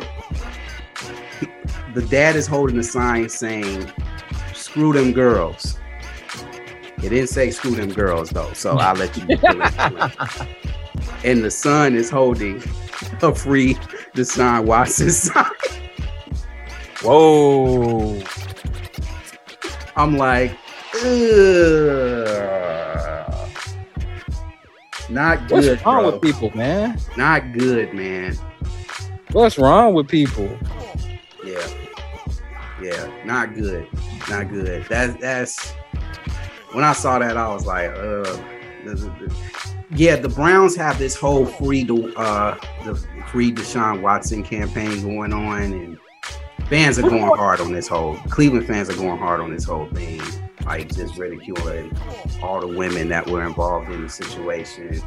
the dad is holding a sign saying screw them girls it didn't say screw them girls though so i'll let you do that. and the son is holding a free Deshaun Watson sign. Whoa. I'm like, Ugh. not What's good, wrong bro. with people, man? Not good, man. What's wrong with people? Yeah, yeah, not good, not good. That's that's when I saw that, I was like, uh, yeah. The Browns have this whole free to uh the free Deshaun Watson campaign going on, and fans are going hard on this whole. Cleveland fans are going hard on this whole thing, like just ridiculing all the women that were involved in the situation.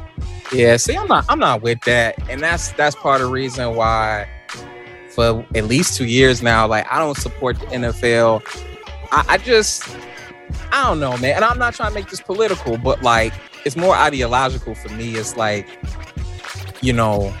Yeah, see, I'm not I'm not with that. And that's that's part of the reason why for at least two years now, like I don't support the NFL. I, I just I don't know, man. And I'm not trying to make this political, but like it's more ideological for me. It's like, you know,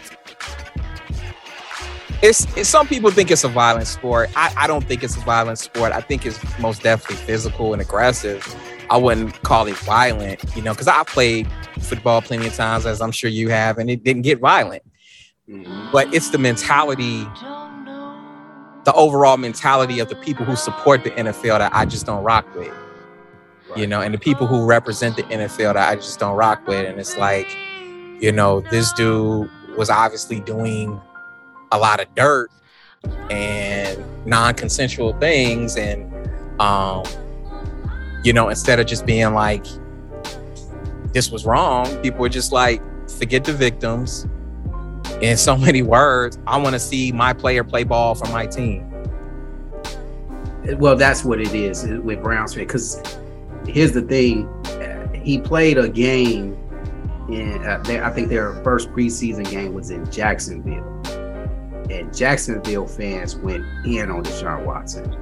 it's, it's some people think it's a violent sport. I, I don't think it's a violent sport. I think it's most definitely physical and aggressive. I wouldn't call it violent, you know, because I played football plenty of times, as I'm sure you have, and it didn't get violent. Mhm. But it's the mentality, the overall mentality of the people who support the NFL that I just don't rock with, you know, and the people who represent the NFL that I just don't rock with. And it's like, you know, this dude was obviously doing a lot of dirt and non-consensual things. And um you know instead of just being like this was wrong people were just like forget the victims in so many words i want to see my player play ball for my team Well, that's what it is with Browns fan. Because here's the thing: he played a game in. Uh, I think their first preseason game was in Jacksonville, and Jacksonville fans went in on Deshaun Watson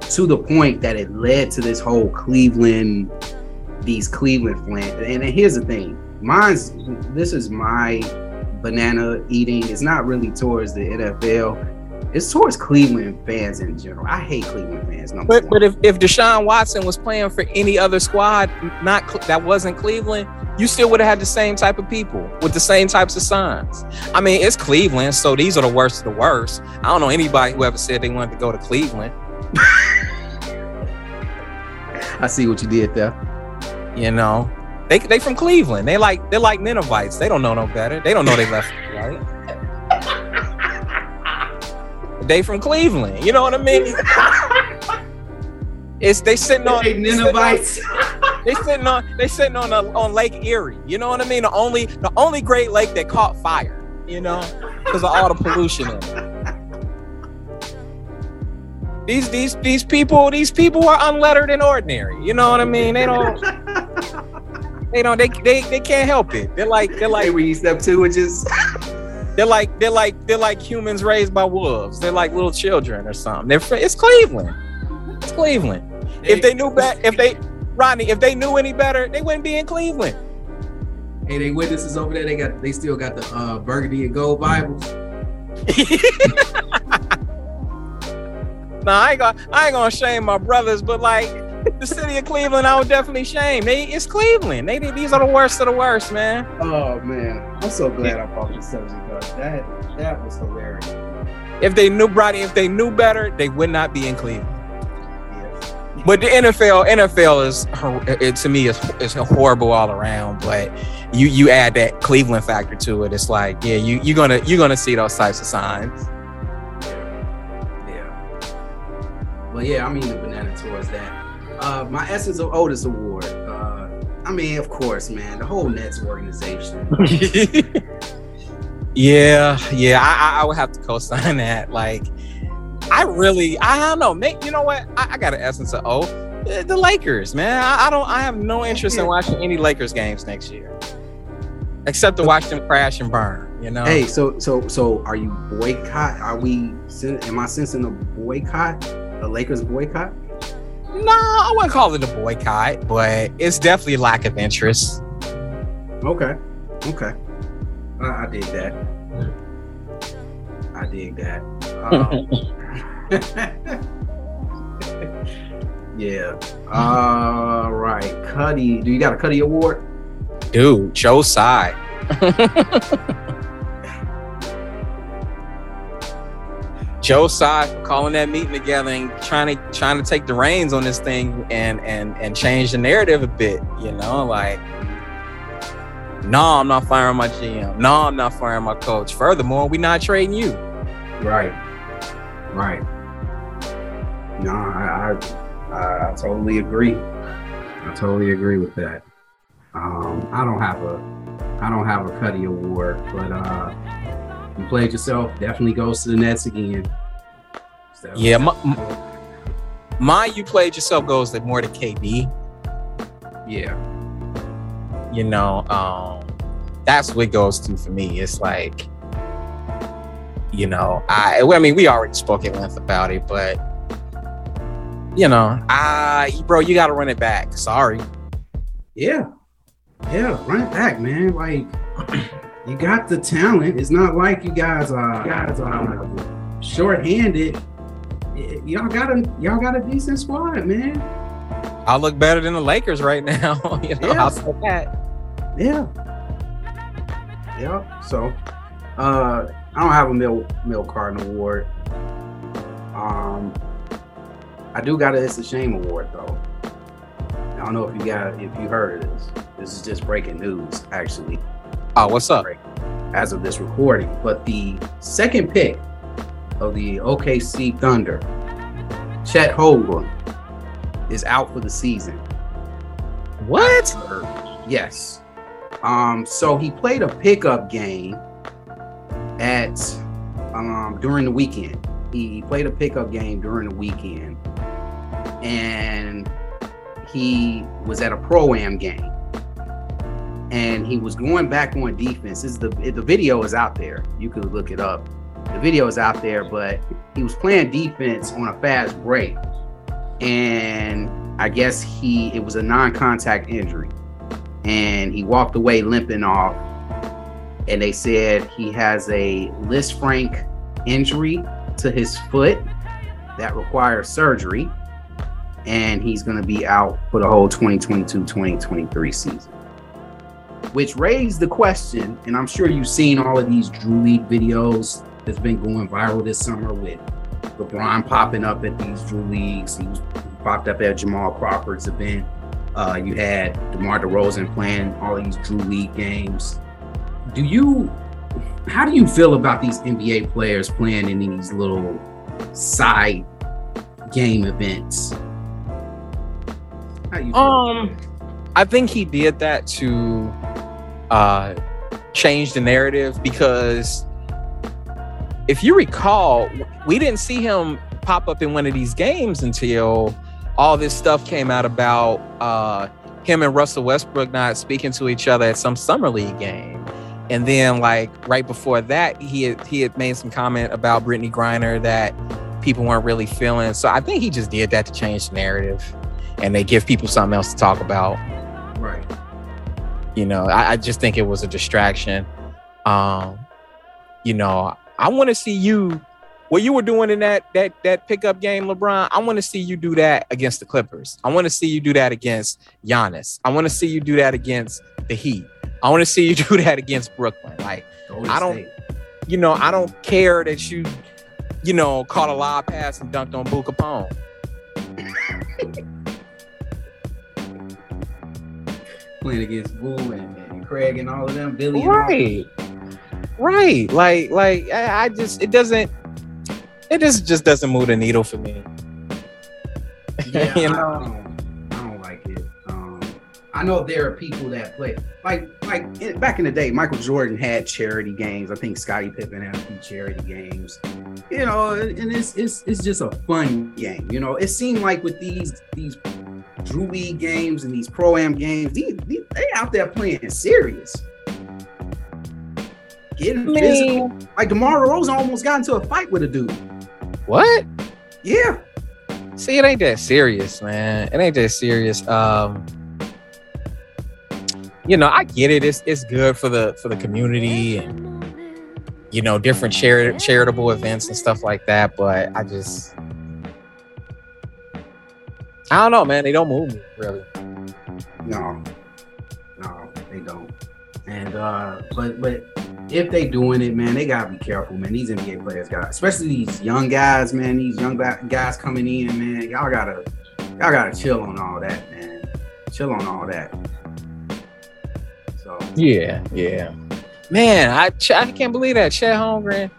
to the point that it led to this whole Cleveland, these Cleveland fans. And here's the thing: mine's. This is my banana eating. It's not really towards the NFL. It's towards Cleveland fans in general. I hate Cleveland fans. But but if, if deshaun watson was playing for any other squad not that wasn't cleveland you still would have had the same type of people with the same types of signs i mean it's cleveland so these are the worst of the worst i don't know anybody who ever said they wanted to go to cleveland I see what you did there. you know they, they from cleveland. They like they're like ninevites they don't know no better. They don't know they left right? They from cleveland. You know what i mean? It's they sitting on Hey, Ninevites. they sitting on they sitting on a, on lake erie. You know what i mean? The only the only great lake that caught fire you know? Because of all the pollution in it. These these these people these people are unlettered and ordinary. You know what I mean? They don't they don't they they, they can't help it. They're like they're like Hey, we step two and just they're like they're like they're like humans raised by wolves. They're like little children or something. They're it's Cleveland. It's Cleveland. If they knew better, if they Rodney, if they knew any better, they wouldn't be in Cleveland. Hey, they witnesses over there. They got they still got the uh, burgundy and gold Bibles. Nah, I ain't gonna I ain't gonna shame my brothers, but like the city of Cleveland, I would definitely shame. They it's Cleveland. They these are the worst of the worst, man. Oh man, I'm so glad I brought this subject up. That that was hilarious. If they knew Brady, if they knew better, they would not be in Cleveland. Yeah. But the NFL, NFL is it, to me is is horrible all around. But you you add that Cleveland factor to it, it's like yeah, you you're gonna you're gonna see those types of signs. Yeah. Well, yeah, I mean the banana towards that. Uh, my Essence of Otis Award. Uh, I mean, of course, man, the whole Nets organization. yeah, yeah, I, I I would have to co-sign that. Like, I really, I don't know. Make you know what? I, I got an essence of O. The, the Lakers, man. I, I don't. I have no interest in watching any Lakers games next year, except to watch them crash and burn. You know. Hey, so so so, are you boycott? Are we? sen- Am I sensing a boycott? A Lakers boycott? No, I wouldn't call it a boycott, but it's definitely lack of interest. Okay, okay. I, I dig that. I dig that. Um, yeah. All right, Cuddy. Do you got a Cuddy award? Dude, Joe Tsai. Joe for calling that meeting together and trying to trying to take the reins on this thing and and and change the narrative a bit. You know, like, no, I'm not firing my GM. No, I'm not firing my coach. Furthermore, we're not trading you. Right. Right. No, I I, I, I totally agree. I totally agree with that. Um, I don't have a I don't have a Cuddy award, but uh you played yourself, definitely goes to the Nets again. So- Yeah, my, my you played yourself goes to more to KD. yeah. you know um that's what it goes to for me it's like you know i i mean we already spoke at length about it but you know i bro you gotta run it back sorry Yeah. Yeah, run it back, man. Like you got the talent. It's not like you guys are guys are short-handed. Y'all got a y'all got a decent squad, man. i'll look better than the lakers right now you know Yeah. i'll say that Yeah. Yeah. So uh I don't have a Mill Mill award. Um I do got a It's a Shame award though. I don't know if you got if you heard of this. This is just breaking news, actually. oh what's up as of this recording. But the second pick of the OKC Thunder, Chet Holmgren, is out for the season. what Yes. Um, so he played a pickup game at um during the weekend. He played a pickup game during the weekend, and he was at a pro am game, and he was going back on defense. This is the the video is out there. You could look it up. The video is out there, but he was playing defense on a fast break, and I guess he it was a non-contact injury and he walked away limping off. And they said he has a Lisfranc injury to his foot that requires surgery, and he's going to be out for the whole 2022-2023 season. Which raised the question, and I'm sure you've seen all of these Drew League videos that's been going viral this summer with LeBron popping up at these Drew Leagues. He popped up at Jamal Crawford's event. Uh, you had DeMar DeRozan playing all these Drew League games. Do you, how do you feel about these NBA players playing in these little side game events? Um, I think he did that to uh, change the narrative because if you recall, we didn't see him pop up in one of these games until all this stuff came out about uh, him and Russell Westbrook not speaking to each other at some summer league game. And then, like right before that, he had, he had made some comment about Brittney Griner that people weren't really feeling. So I think he just did that to change the narrative, and they give people something else to talk about. Right. You know, I, I just think it was a distraction. Um, you know, I want to see you what you were doing in that that that pickup game, LeBron. I want to see you do that against the Clippers. I want to see you do that against Giannis. I want to see you do that against the Heat. I want to see you do that against Brooklyn. Like, Golden I don't- State. you know, I don't care that you, you know, caught a lob pass and dunked on Boo Capone. playing against Boo and, and Craig and all of them, Billy. Right. Right. Like, like I, I just it doesn't it just just doesn't move the needle for me. Yeah, You I, know? don't, I don't like it. Um, I know there are people that play like like in, back in the day. Michael Jordan had charity games. I think Scottie Pippen had a few charity games. You know, and it's it's it's just a fun game. You know, it seemed like with these these Drew League games and these pro am games, these, these, they out there playing serious. Getting physical. Like DeMar DeRozan almost got into a fight with a dude. What? Yeah. See, it ain't that serious, man. It ain't that serious. Um, you know, I get it. It's it's good for the for the community and you know different chari- charitable events and stuff like that. But I just, I don't know, man. They don't move me really. No, no, they don't. And uh, but but if they doing it, man, they gotta be careful, man. These NBA players got, especially these young guys, man. These young guys coming in, man. Y'all gotta, y'all gotta chill on all that, man. Chill on all that. So Yeah, yeah. Man, I I can't believe that Chet Holmgren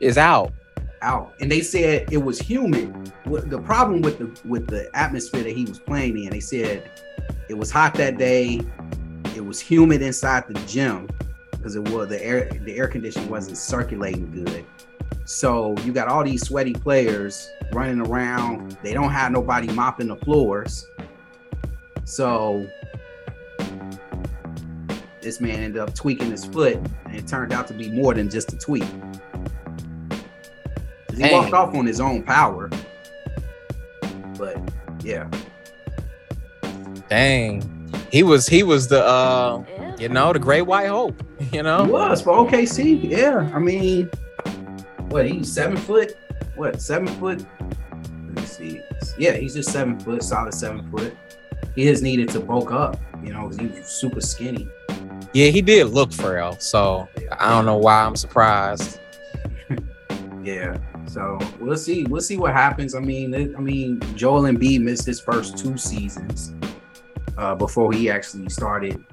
is out. out, and they said it was humid. The problem with the with the atmosphere that he was playing in, they said it was hot that day. It was humid inside the gym because it was the air the air conditioning wasn't circulating good. So you got all these sweaty players running around. They don't have nobody mopping the floors. So this man ended up tweaking his foot, and it turned out to be more than just a tweak. He Dang. walked off on his own power. But yeah, Dang, he was he was the uh, you know, the Great White Hope. You know, he was for OKC. Yeah, I mean, what he's seven foot. What seven foot? Let me see. Yeah, he's just seven foot, solid seven foot. He has needed to bulk up, you know, because he was super skinny. yeah, he did look frail. So I don't know why I'm surprised. Yeah. So we'll see. We'll see what happens. I mean, it- I mean, Joel Embiid missed his first two seasons uh, before he actually started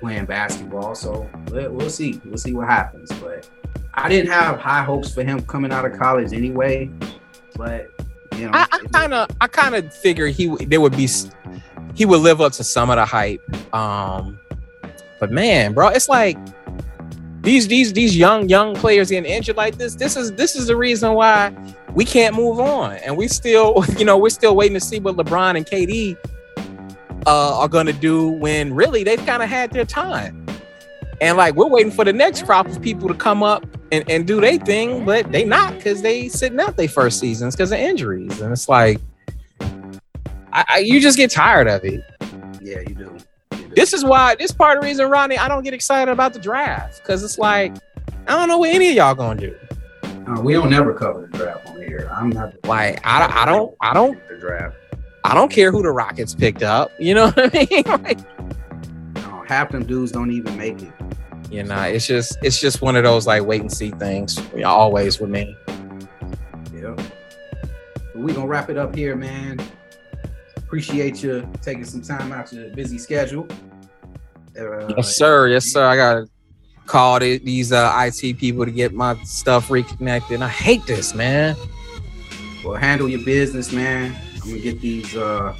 playing basketball. So we'll, see. We'll see what happens. But I didn't have high hopes for him coming out of college anyway. But you know, I kind of I kind of figure he there would be he would live up to some of the hype. Um, but man, bro, it's like these these these young young players getting injured like this. This is this is the reason why we can't move on, and we still you know we're still waiting to see what LeBron and KD uh, are gonna do when really they've kind of had their time. And like we're waiting for the next crop of people to come up and, and do their thing, but they not because they sitting out their first seasons because of injuries. And it's like I, I, you just get tired of it. yeah, you do. You do. This is why this part of the reason, Ronnie, I don't get excited about the draft. Cause it's like, I don't know what any of y'all gonna do. Uh, we don't never cover the draft on here. I'm not Like, I, I don't I don't the draft. I don't care who the Rockets picked up. You know what I mean? Like, No, half them dudes don't even make it. you know, it's just it's just one of those like wait and see things. Always with me. Yeah. We gonna wrap it up here, man. Appreciate you taking some time out your busy schedule. Uh, Yes, sir. Yes, sir. I gotta call these uh, IT people to get my stuff reconnected. I hate this, man. Well, handle your business, man. I'm gonna get these uh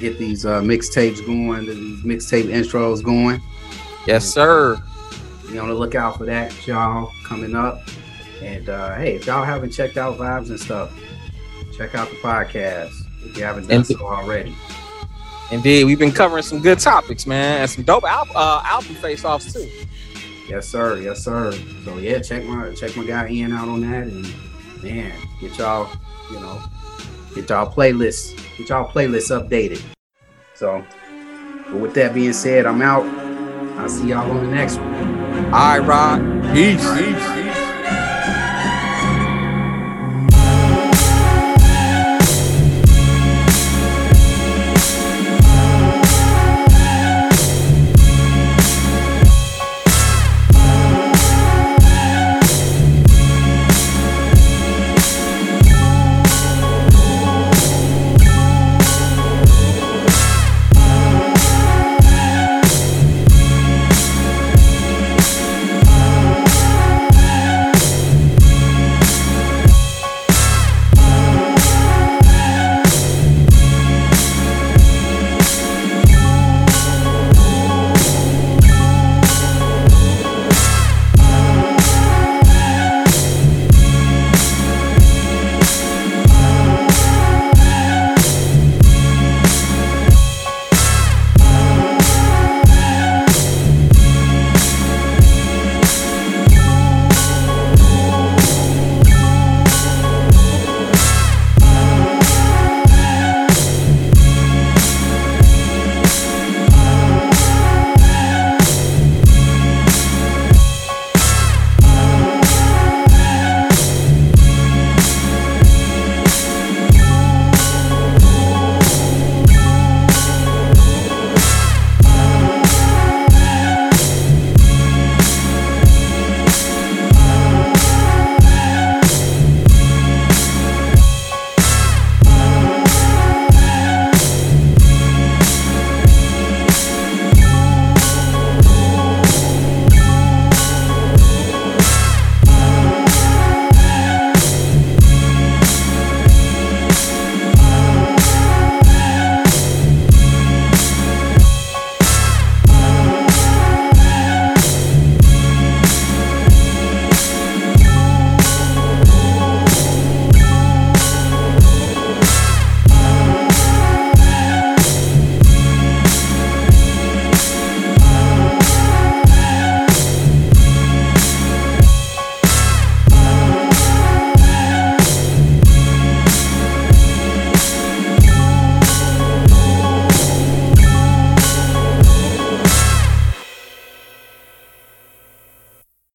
get these uh mixtapes going, these mixtape intros going. Yes, sir. Be on the lookout for that, y'all, coming up. And uh, hey, if y'all haven't checked out Vibes and stuff, check out the podcast if you haven't done And- so already. Indeed, we've been covering some good topics, man, and some dope al- uh, album face-offs too. Yes, sir. Yes, sir. So yeah, check my check my guy Ian out on that, and man, get y'all, you know, get y'all playlists, get y'all playlists updated. So, but with that being said, I'm out. I'll see y'all on the next one. All right, Rod. Peace. Peace.